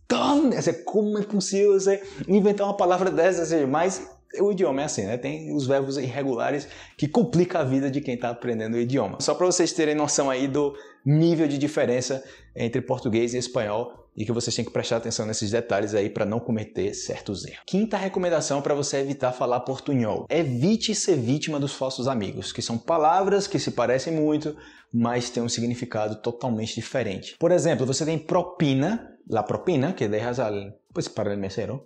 Então, como é possível você inventar uma palavra dessa? Mais o idioma é assim, né? Tem os verbos irregulares que complica a vida de quem está aprendendo o idioma. Só para vocês terem noção aí do nível de diferença entre português e espanhol e que vocês têm que prestar atenção nesses detalhes aí para não cometer certos erros. Quinta recomendação para você evitar falar portunhol. Evite ser vítima dos falsos amigos, que são palavras que se parecem muito, mas têm um significado totalmente diferente. Por exemplo, você tem propina, la propina que dejas al, pues, para el mesero,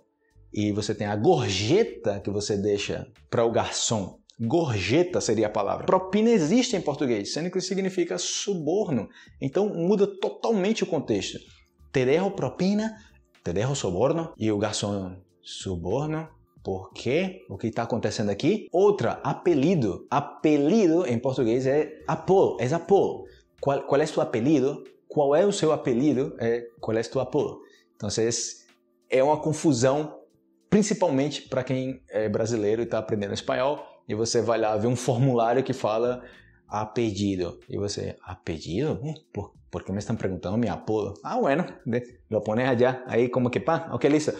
e você tem a gorjeta que você deixa para o garçom. Gorjeta seria a palavra. Propina existe em português, sendo que significa suborno. Então muda totalmente o contexto. Te dejo propina, te dejo soborno. E o garçom, suborno? Por quê? O que está acontecendo aqui? Outra, apelido. Apelido em português é apodo, é apodo. Qual, qual é o apelido? Qual é o seu apelido? É, qual é o apodo? Então, é uma confusão principalmente para quem é brasileiro e está aprendendo espanhol, e você vai lá ver um formulário que fala a pedido. E você, a pedido? ¿Por, ¿Por qué me están preguntando mi apodo? Ah, bueno, lo pones allá, aí como que pá, ok, listo.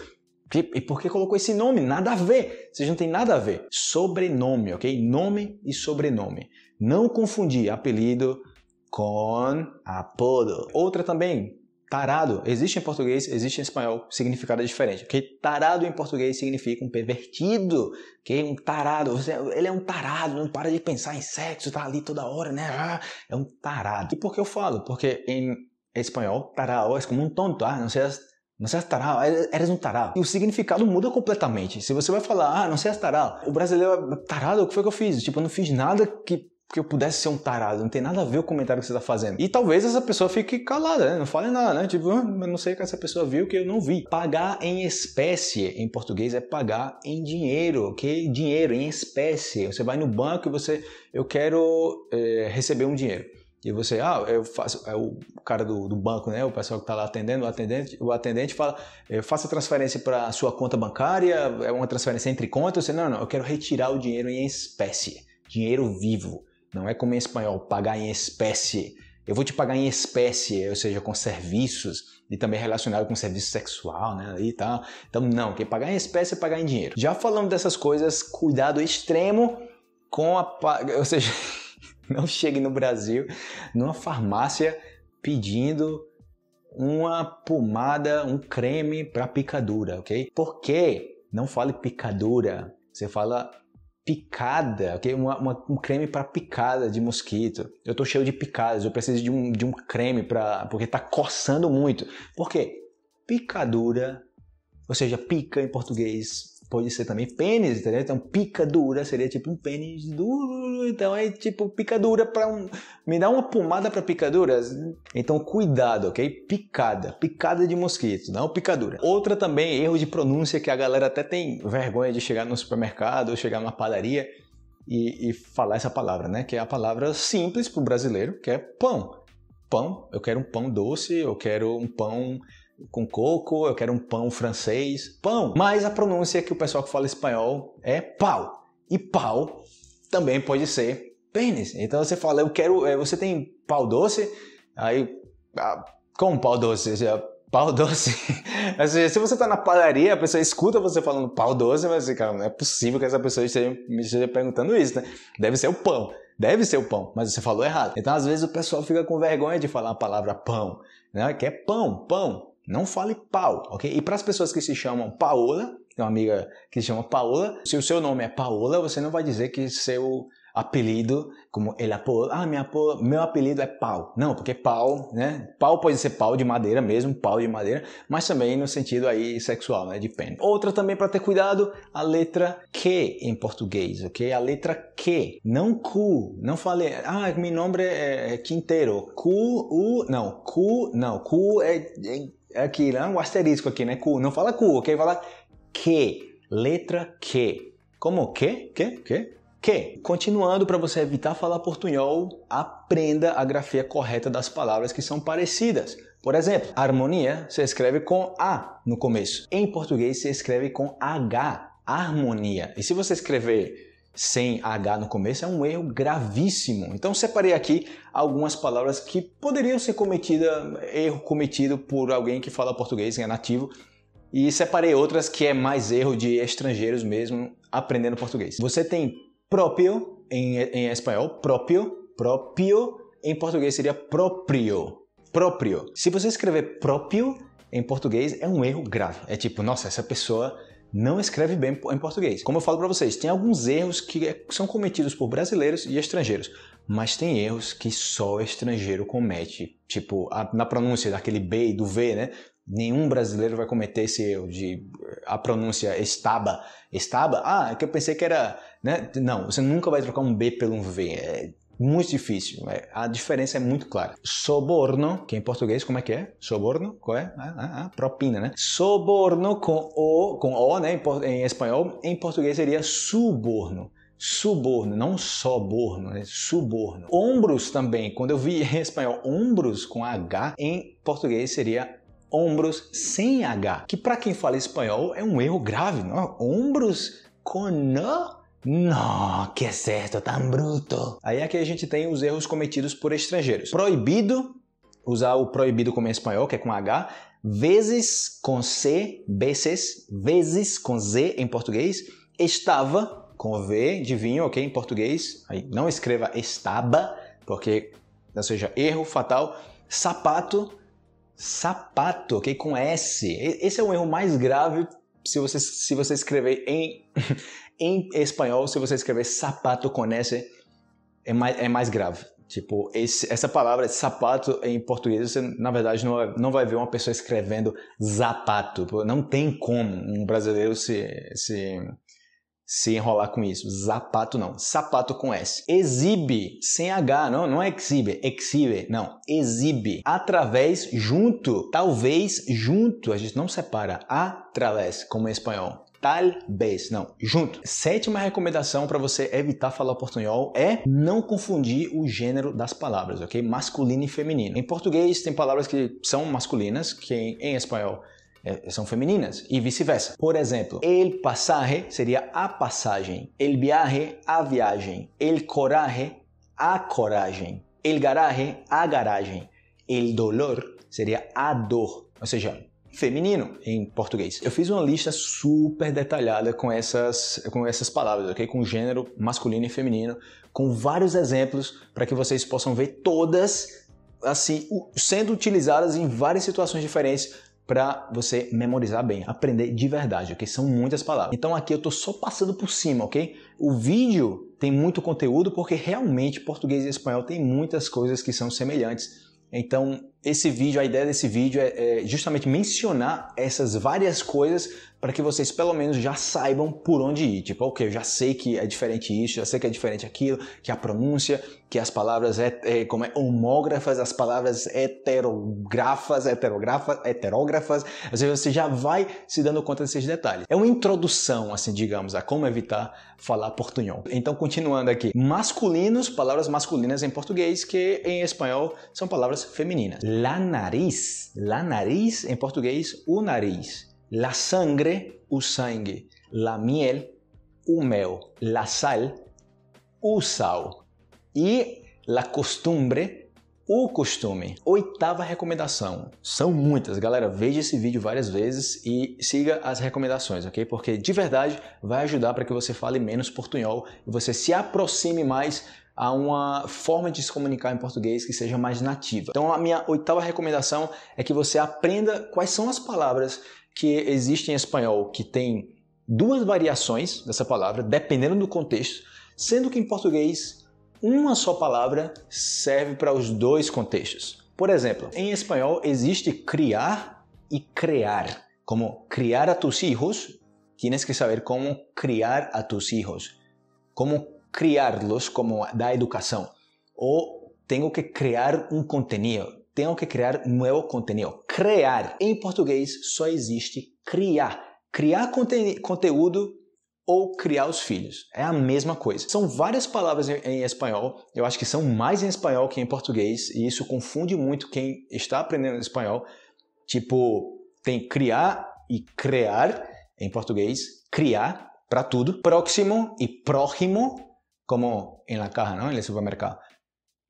E por que colocou esse nome? Nada a ver. Vocês não tem nada a ver. Sobrenome, ok? Nome e sobrenome. Não confundir apelido com apodo. Outra também, Tarado existe em português, existe em espanhol, significado é diferente. Ok? Tarado em português significa um pervertido, ok? Um tarado. Ele é um tarado, não para de pensar em sexo, tá ali toda hora, né? Ah, é um tarado. E por que eu falo? Porque em espanhol, tarado é como um tonto, ah, não seas não seas tarado, eres um tarado. E o significado muda completamente. Se você vai falar, ah, não seas tarado, o brasileiro é tarado, o que foi que eu fiz? Tipo, eu não fiz nada que que eu pudesse ser um tarado, não tem nada a ver o comentário que você está fazendo. E talvez essa pessoa fique calada, né? não fale nada, né? Tipo, ah, não sei o que essa pessoa viu que eu não vi. Pagar em espécie em português é pagar em dinheiro, ok? Dinheiro em espécie. Você vai no banco e você, eu quero é, receber um dinheiro. E você, ah, eu faço, é o cara do, do banco, né? O pessoal que está lá atendendo, o atendente, o atendente fala, eu faço a transferência para sua conta bancária, é uma transferência entre contas. Você, não, não, eu quero retirar o dinheiro em espécie, dinheiro vivo. Não é como em espanhol, pagar em espécie. Eu vou te pagar em espécie, ou seja, com serviços e também relacionado com serviço sexual, né? E tal. Então, não, quem pagar em espécie é pagar em dinheiro. Já falando dessas coisas, cuidado extremo com a. Ou seja, não chegue no Brasil numa farmácia pedindo uma pomada, um creme para picadura, ok? Por quê? Não fale picadura, você fala picada, okay? Uma, uma, um creme para picada de mosquito. Eu estou cheio de picadas, eu preciso de um, de um creme para porque está coçando muito. Por quê? Picadura, ou seja, pica em português pode ser também pênis, entendeu? Então, picadura seria tipo um pênis duro. Então, é tipo picadura para um. Me dá uma pomada para picaduras. Então, cuidado, ok? Picada. Picada de mosquito, não picadura. Outra também, erro de pronúncia que a galera até tem vergonha de chegar no supermercado ou chegar numa padaria e, e falar essa palavra, né? Que é a palavra simples para o brasileiro, que é pão. Pão, eu quero um pão doce, eu quero um pão com coco, eu quero um pão francês, pão. Mas a pronúncia que o pessoal que fala espanhol é pau. E pau também pode ser pênis. Então você fala, eu quero, é, você tem pau doce? Aí, ah, como pau doce? Pau doce. se você está na padaria, a pessoa escuta você falando pau doce, mas cara, não é possível que essa pessoa esteja me esteja perguntando isso, né? Deve ser o pão. Deve ser o pão, mas você falou errado. Então, às vezes, o pessoal fica com vergonha de falar a palavra pão, né? Que é pão, pão. Não fale pau, ok? E para as pessoas que se chamam Paola, tem uma amiga que se chama Paola, se o seu nome é Paola, você não vai dizer que seu apelido, como ele apodo, ah, minha, meu apelido é pau. Não, porque pau, né? Pau pode ser pau de madeira mesmo, pau de madeira, mas também no sentido aí sexual, né? De pênis. Outra também para ter cuidado, a letra Q em português, ok? A letra Q, não Q. Não falei, ah, meu nome é, é Quinteiro. Q, U, não, Q, não, é, é é aqui, né? Um asterisco aqui, né? Q. Não fala Q, ok? Fala que. Letra Q. Como que? Que? Que? Que. Continuando, para você evitar falar portunhol, aprenda a grafia correta das palavras que são parecidas. Por exemplo, harmonia se escreve com A no começo. Em português se escreve com H. Harmonia. E se você escrever sem H no começo é um erro gravíssimo. Então separei aqui algumas palavras que poderiam ser cometida, erro cometido por alguém que fala português, que é nativo, e separei outras que é mais erro de estrangeiros mesmo aprendendo português. Você tem próprio em, em espanhol, próprio, próprio, em português seria próprio, próprio. Se você escrever próprio em português é um erro grave. É tipo, nossa, essa pessoa não escreve bem em português. Como eu falo para vocês, tem alguns erros que é, são cometidos por brasileiros e estrangeiros, mas tem erros que só estrangeiro comete, tipo a, na pronúncia daquele B e do V, né? Nenhum brasileiro vai cometer esse erro de a pronúncia estaba. Estaba? Ah, é que eu pensei que era. Né? Não, você nunca vai trocar um B pelo um V. É, muito difícil. É, a diferença é muito clara. Soborno, que em português como é que é? Soborno, qual é? Ah, ah, ah, propina, né? Soborno com o, com o, né? Em, espanhol, em português seria suborno. Suborno, não soborno, é suborno. Ombros também, quando eu vi em espanhol ombros com H, em português seria ombros sem H, que para quem fala espanhol é um erro grave, não? Ombros com N não, que é certo, tão bruto. Aí aqui a gente tem os erros cometidos por estrangeiros. Proibido, usar o proibido como em espanhol, que é com H, vezes com C, vezes, vezes com Z em português, estava com V de vinho, ok, em português. Aí não escreva estaba, porque, ou seja, erro fatal. Sapato, sapato, ok? Com S. Esse é o erro mais grave se você, se você escrever em, em espanhol, se você escrever sapato com S, é mais, é mais grave. Tipo, esse, essa palavra sapato em português, você na verdade não, não vai ver uma pessoa escrevendo zapato. Não tem como um brasileiro se, se, se enrolar com isso. Zapato não. Sapato com S. Exibe, sem H, não, não é exibe, exhibe, não. Exibe. Através, junto. Talvez, junto. A gente não separa. Através, como em espanhol talvez, não, junto. Sétima recomendação para você evitar falar portunhol é não confundir o gênero das palavras, ok? Masculino e feminino. Em português tem palavras que são masculinas, que em espanhol é, são femininas e vice-versa. Por exemplo, el pasaje seria a passagem, el viaje, a viagem, el coraje, a coragem, el garaje, a garagem, el dolor seria a dor. Ou seja, feminino em português. Eu fiz uma lista super detalhada com essas, com essas palavras, ok? Com gênero masculino e feminino, com vários exemplos para que vocês possam ver todas assim sendo utilizadas em várias situações diferentes para você memorizar bem, aprender de verdade, ok? São muitas palavras. Então aqui eu estou só passando por cima, ok? O vídeo tem muito conteúdo porque realmente português e espanhol tem muitas coisas que são semelhantes então, esse vídeo, a ideia desse vídeo é, é justamente mencionar essas várias coisas para que vocês pelo menos já saibam por onde ir. Tipo, ok, eu já sei que é diferente isso, já sei que é diferente aquilo, que a pronúncia, que as palavras é, é como é homógrafas, as palavras heterografas, heterografas, heterógrafas. Ou seja, você já vai se dando conta desses detalhes. É uma introdução, assim, digamos, a como evitar falar portunhol. Então, continuando aqui, masculinos, palavras masculinas em português, que em espanhol são palavras femininas. La nariz, la nariz em português, o nariz la sangre, o sangue, la miel, o mel, la sal, o sal e la costumbre, o costume. Oitava recomendação. São muitas, galera. Veja esse vídeo várias vezes e siga as recomendações, ok? Porque de verdade vai ajudar para que você fale menos portunhol e você se aproxime mais a uma forma de se comunicar em português que seja mais nativa. Então, a minha oitava recomendação é que você aprenda quais são as palavras que existe em espanhol que tem duas variações dessa palavra, dependendo do contexto, sendo que em português uma só palavra serve para os dois contextos. Por exemplo, em espanhol existe criar e crear. Como criar a tus hijos, tienes que saber como criar a tus hijos. Como criarlos como da educação. Ou tenho que criar um contenido tenho que criar novo conteúdo. Criar. Em português só existe criar. Criar conte conteúdo ou criar os filhos. É a mesma coisa. São várias palavras em, em, espanhol, eu acho que são mais em espanhol que em português, e isso confunde muito quem está aprendendo espanhol. Tipo, tem criar e criar em português, criar para tudo. Próximo e próximo, como em la caja, ¿no? En el supermercado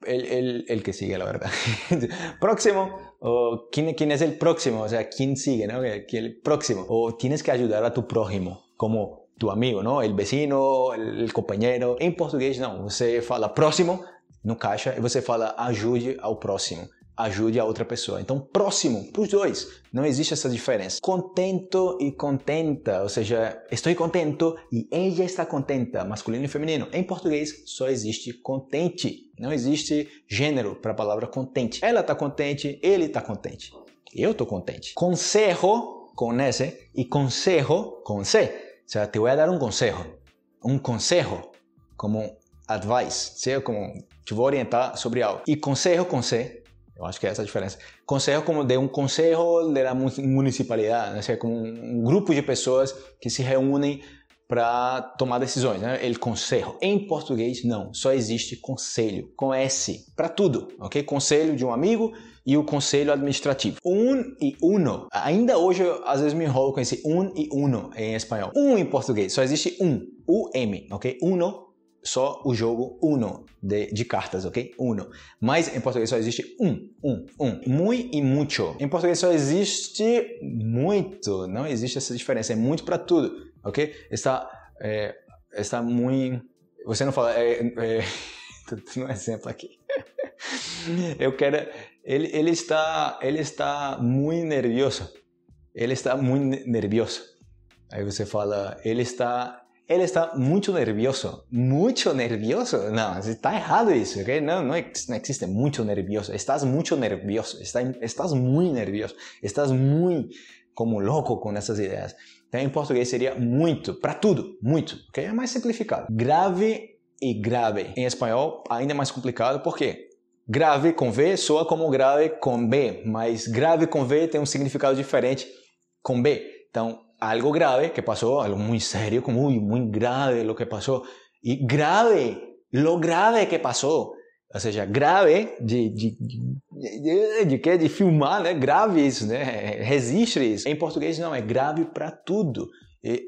el, el, el, que sigue, la verdad. próximo, o ¿quién, ¿quién, es el próximo? O sea, ¿quién sigue? ¿no? El próximo. O tienes que ayudar a tu prójimo, como tu amigo, ¿no? El vecino, el, el compañero. En portugués, não. Você fala próximo no caixa e você fala ajude ao próximo ajude a outra pessoa. Então, próximo para os dois. Não existe essa diferença. Contento e contenta, ou seja, estou contento e ela está contenta, masculino e feminino. Em português, só existe contente. Não existe gênero para a palavra contente. Ela está contente, ele está contente. Eu estou contente. Consejo, com S, e consejo, com C. O sea, te voy a dar um consejo. Um consejo, como advice, seja como te vou orientar sobre algo. E consejo com C eu acho que é essa a diferença. Conselho como de um conselho da municipalidade, né? Seja como um grupo de pessoas que se reúnem para tomar decisões, né? El conselho. Em português, não. Só existe conselho, com S, para tudo, ok? Conselho de um amigo e o conselho administrativo. Um e uno. Ainda hoje, eu, às vezes, me enrolo com esse um e uno em espanhol. Um em português, só existe um. U-M, ok? Uno só o jogo Uno de, de, cartas, ok? Uno. Mas em português só existe um, um, um. Muy e mucho. Em português só existe muito. Não existe essa diferença. É muito para tudo, ok? Está, é, está muito. Você não fala. É, é... um exemplo aqui. Eu quero, ele, ele, está, ele está muito nervioso. Ele está muito nervioso. Aí você fala, ele está ele está muito nervioso. Muito nervioso? Não, está errado isso, ok? Não, não, existe muito nervioso. Estás muito nervioso. Estás muito nervioso. Estás muito como louco com essas ideias. Então, em português seria muito, para tudo, muito, ok? É mais simplificado. Grave e grave. Em espanhol, ainda mais complicado, por quê? Grave com V soa como grave com B, mas grave com V tem um significado diferente com B. Então, algo grave que pasó, algo muy serio, como muy, muy grave lo que pasó. Y grave, lo grave que pasó. Ou seja, grave de, de, de, de, de, de filmar, né? Grave isso, né? Registre isso. Em português não, é grave para tudo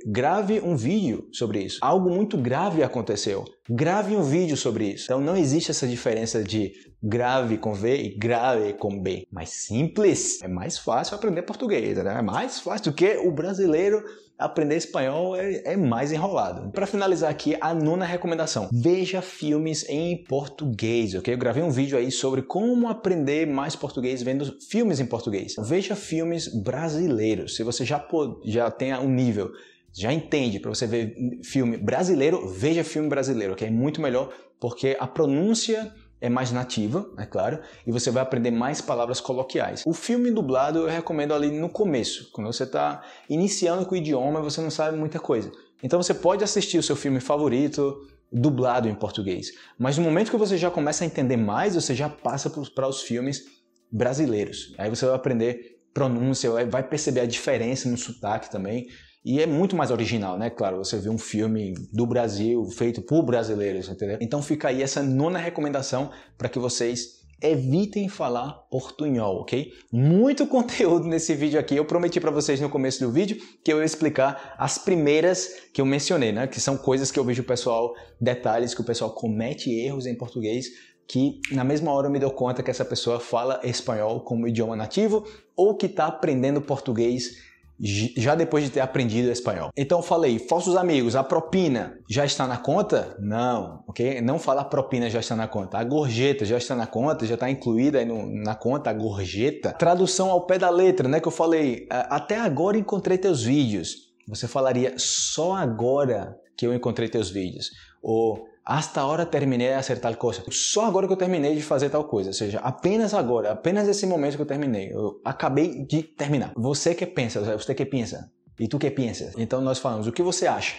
grave um vídeo sobre isso. Algo muito grave aconteceu. Grave um vídeo sobre isso. Então não existe essa diferença de grave com V e grave com B. Mais simples. É mais fácil aprender português, né? É mais fácil do que o brasileiro aprender espanhol é, é mais enrolado. Para finalizar aqui, a nona recomendação: veja filmes em português, ok? Eu gravei um vídeo aí sobre como aprender mais português vendo filmes em português. Veja filmes brasileiros. Se você já, já tem um nível já entende para você ver filme brasileiro, veja filme brasileiro, que é muito melhor porque a pronúncia é mais nativa, é claro, e você vai aprender mais palavras coloquiais. O filme dublado eu recomendo ali no começo, quando você está iniciando com o idioma e você não sabe muita coisa. Então você pode assistir o seu filme favorito dublado em português, mas no momento que você já começa a entender mais, você já passa para os filmes brasileiros. Aí você vai aprender pronúncia, vai perceber a diferença no sotaque também. E é muito mais original, né? Claro, você vê um filme do Brasil feito por brasileiros, entendeu? Então fica aí essa nona recomendação para que vocês evitem falar portunhol, ok? Muito conteúdo nesse vídeo aqui. Eu prometi para vocês no começo do vídeo que eu ia explicar as primeiras que eu mencionei, né? Que são coisas que eu vejo o pessoal, detalhes que o pessoal comete erros em português que na mesma hora eu me dou conta que essa pessoa fala espanhol como idioma nativo ou que está aprendendo português já depois de ter aprendido espanhol. Então falei, falsos amigos, a propina já está na conta? Não, ok? Não fala a propina já está na conta. A gorjeta já está na conta, já está incluída no, na conta a gorjeta. Tradução ao pé da letra, né? Que eu falei, até agora encontrei teus vídeos. Você falaria só agora que eu encontrei teus vídeos. Ou hasta agora terminei de fazer tal coisa. Só agora que eu terminei de fazer tal coisa. Ou seja, apenas agora, apenas esse momento que eu terminei. Eu acabei de terminar. Você que pensa, você que pensa. E tu que pensa. Então nós falamos, o que você acha?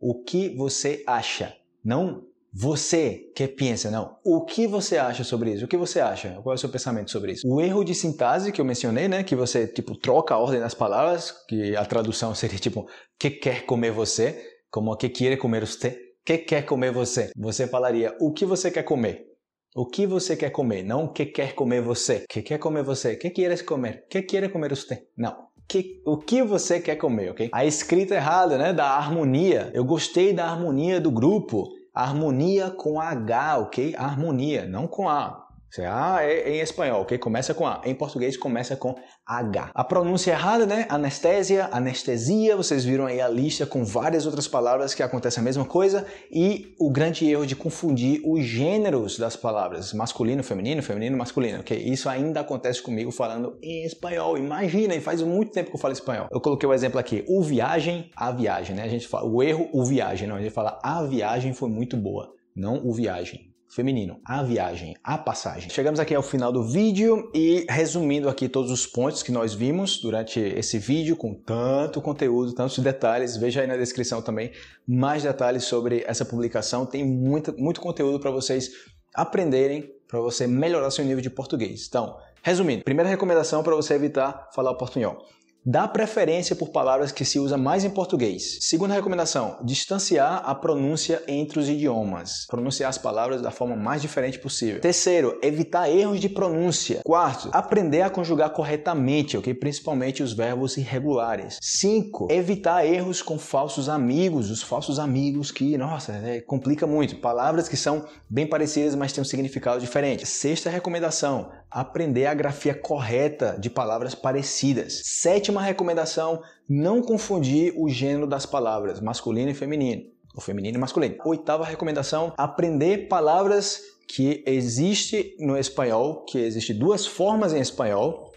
O que você acha? Não você que pensa, não. O que você acha sobre isso? O que você acha? Qual é o seu pensamento sobre isso? O erro de sintaxe que eu mencionei, né? Que você, tipo, troca a ordem das palavras, que a tradução seria, tipo, que quer comer você, como que quer comer você que quer comer você? Você falaria o que você quer comer? O que você quer comer? Não o que quer comer você. Que quer comer você? Que queres comer? Que quer comer você? Não. Que, o que você quer comer, ok? A escrita errada, né? Da harmonia. Eu gostei da harmonia do grupo. Harmonia com H, ok? Harmonia, não com A. A é em espanhol, ok? Começa com A. Em português começa com H. A pronúncia errada, né? Anestésia, anestesia. Vocês viram aí a lista com várias outras palavras que acontece a mesma coisa. E o grande erro de confundir os gêneros das palavras. Masculino, feminino, feminino, masculino, ok? Isso ainda acontece comigo falando em espanhol. Imagina, e faz muito tempo que eu falo espanhol. Eu coloquei o exemplo aqui. O viagem, a viagem, né? A gente fala o erro, o viagem. Não, a gente fala a viagem foi muito boa. Não o viagem feminino, a viagem, a passagem. Chegamos aqui ao final do vídeo e resumindo aqui todos os pontos que nós vimos durante esse vídeo com tanto conteúdo, tantos detalhes, veja aí na descrição também mais detalhes sobre essa publicação, tem muito, muito conteúdo para vocês aprenderem, para você melhorar seu nível de português. Então, resumindo, primeira recomendação para você evitar falar portunhol. Dá preferência por palavras que se usa mais em português. Segunda recomendação: distanciar a pronúncia entre os idiomas. Pronunciar as palavras da forma mais diferente possível. Terceiro, evitar erros de pronúncia. Quarto, aprender a conjugar corretamente, ok? Principalmente os verbos irregulares. Cinco, evitar erros com falsos amigos. Os falsos amigos que, nossa, é, complica muito. Palavras que são bem parecidas, mas têm um significado diferente. Sexta recomendação: aprender a grafia correta de palavras parecidas. Sétima recomendação: não confundir o gênero das palavras, masculino e feminino. o feminino e masculino. Oitava recomendação: aprender palavras que existe no espanhol, que existe duas formas em espanhol,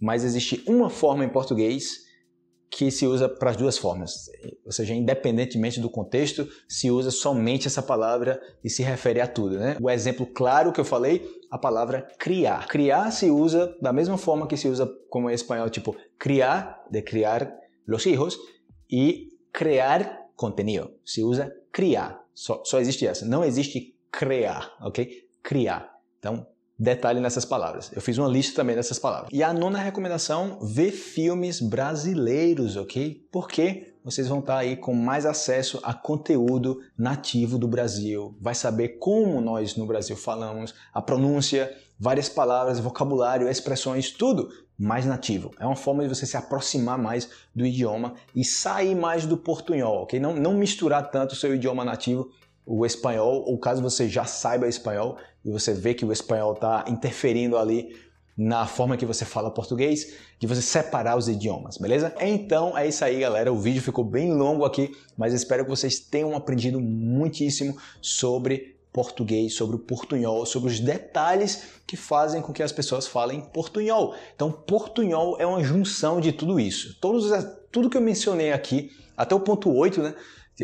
mas existe uma forma em português que se usa para as duas formas. Ou seja, independentemente do contexto, se usa somente essa palavra e se refere a tudo. Né? O exemplo claro que eu falei, a palavra criar. Criar se usa da mesma forma que se usa como em espanhol, tipo criar, de criar los hijos, e criar contenido. Se usa criar. Só, só existe essa. Não existe criar, ok? Criar. Então, detalhe nessas palavras. Eu fiz uma lista também dessas palavras. E a nona recomendação, ver filmes brasileiros, ok? Porque vocês vão estar aí com mais acesso a conteúdo nativo do Brasil. Vai saber como nós no Brasil falamos, a pronúncia, várias palavras, vocabulário, expressões, tudo mais nativo. É uma forma de você se aproximar mais do idioma e sair mais do portunhol, ok? Não, não misturar tanto o seu idioma nativo o espanhol, ou caso você já saiba espanhol e você vê que o espanhol está interferindo ali na forma que você fala português, de você separar os idiomas, beleza? Então é isso aí, galera. O vídeo ficou bem longo aqui, mas espero que vocês tenham aprendido muitíssimo sobre português, sobre o portunhol, sobre os detalhes que fazem com que as pessoas falem portunhol. Então, portunhol é uma junção de tudo isso. Todos, tudo que eu mencionei aqui, até o ponto 8, né?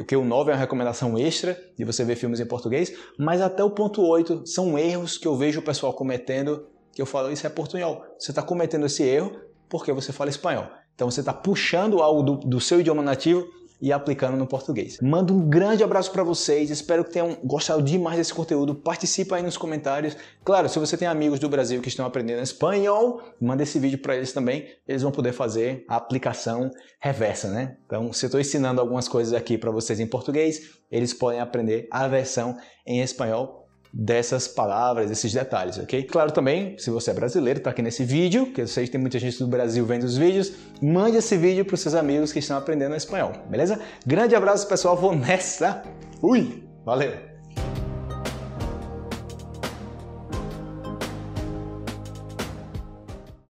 Porque o 9 é uma recomendação extra de você ver filmes em português, mas até o ponto 8 são erros que eu vejo o pessoal cometendo, que eu falo, isso é portunhol. Você está cometendo esse erro porque você fala espanhol. Então você está puxando algo do, do seu idioma nativo e aplicando no português. Mando um grande abraço para vocês, espero que tenham gostado demais desse conteúdo. Participa aí nos comentários. Claro, se você tem amigos do Brasil que estão aprendendo espanhol, manda esse vídeo para eles também. Eles vão poder fazer a aplicação reversa, né? Então, se eu estou ensinando algumas coisas aqui para vocês em português, eles podem aprender a versão em espanhol dessas palavras, desses detalhes, ok? Claro também, se você é brasileiro, está aqui nesse vídeo, que eu sei que tem muita gente do Brasil vendo os vídeos, mande esse vídeo para os seus amigos que estão aprendendo espanhol, beleza? Grande abraço, pessoal, vou nessa. Fui! Valeu!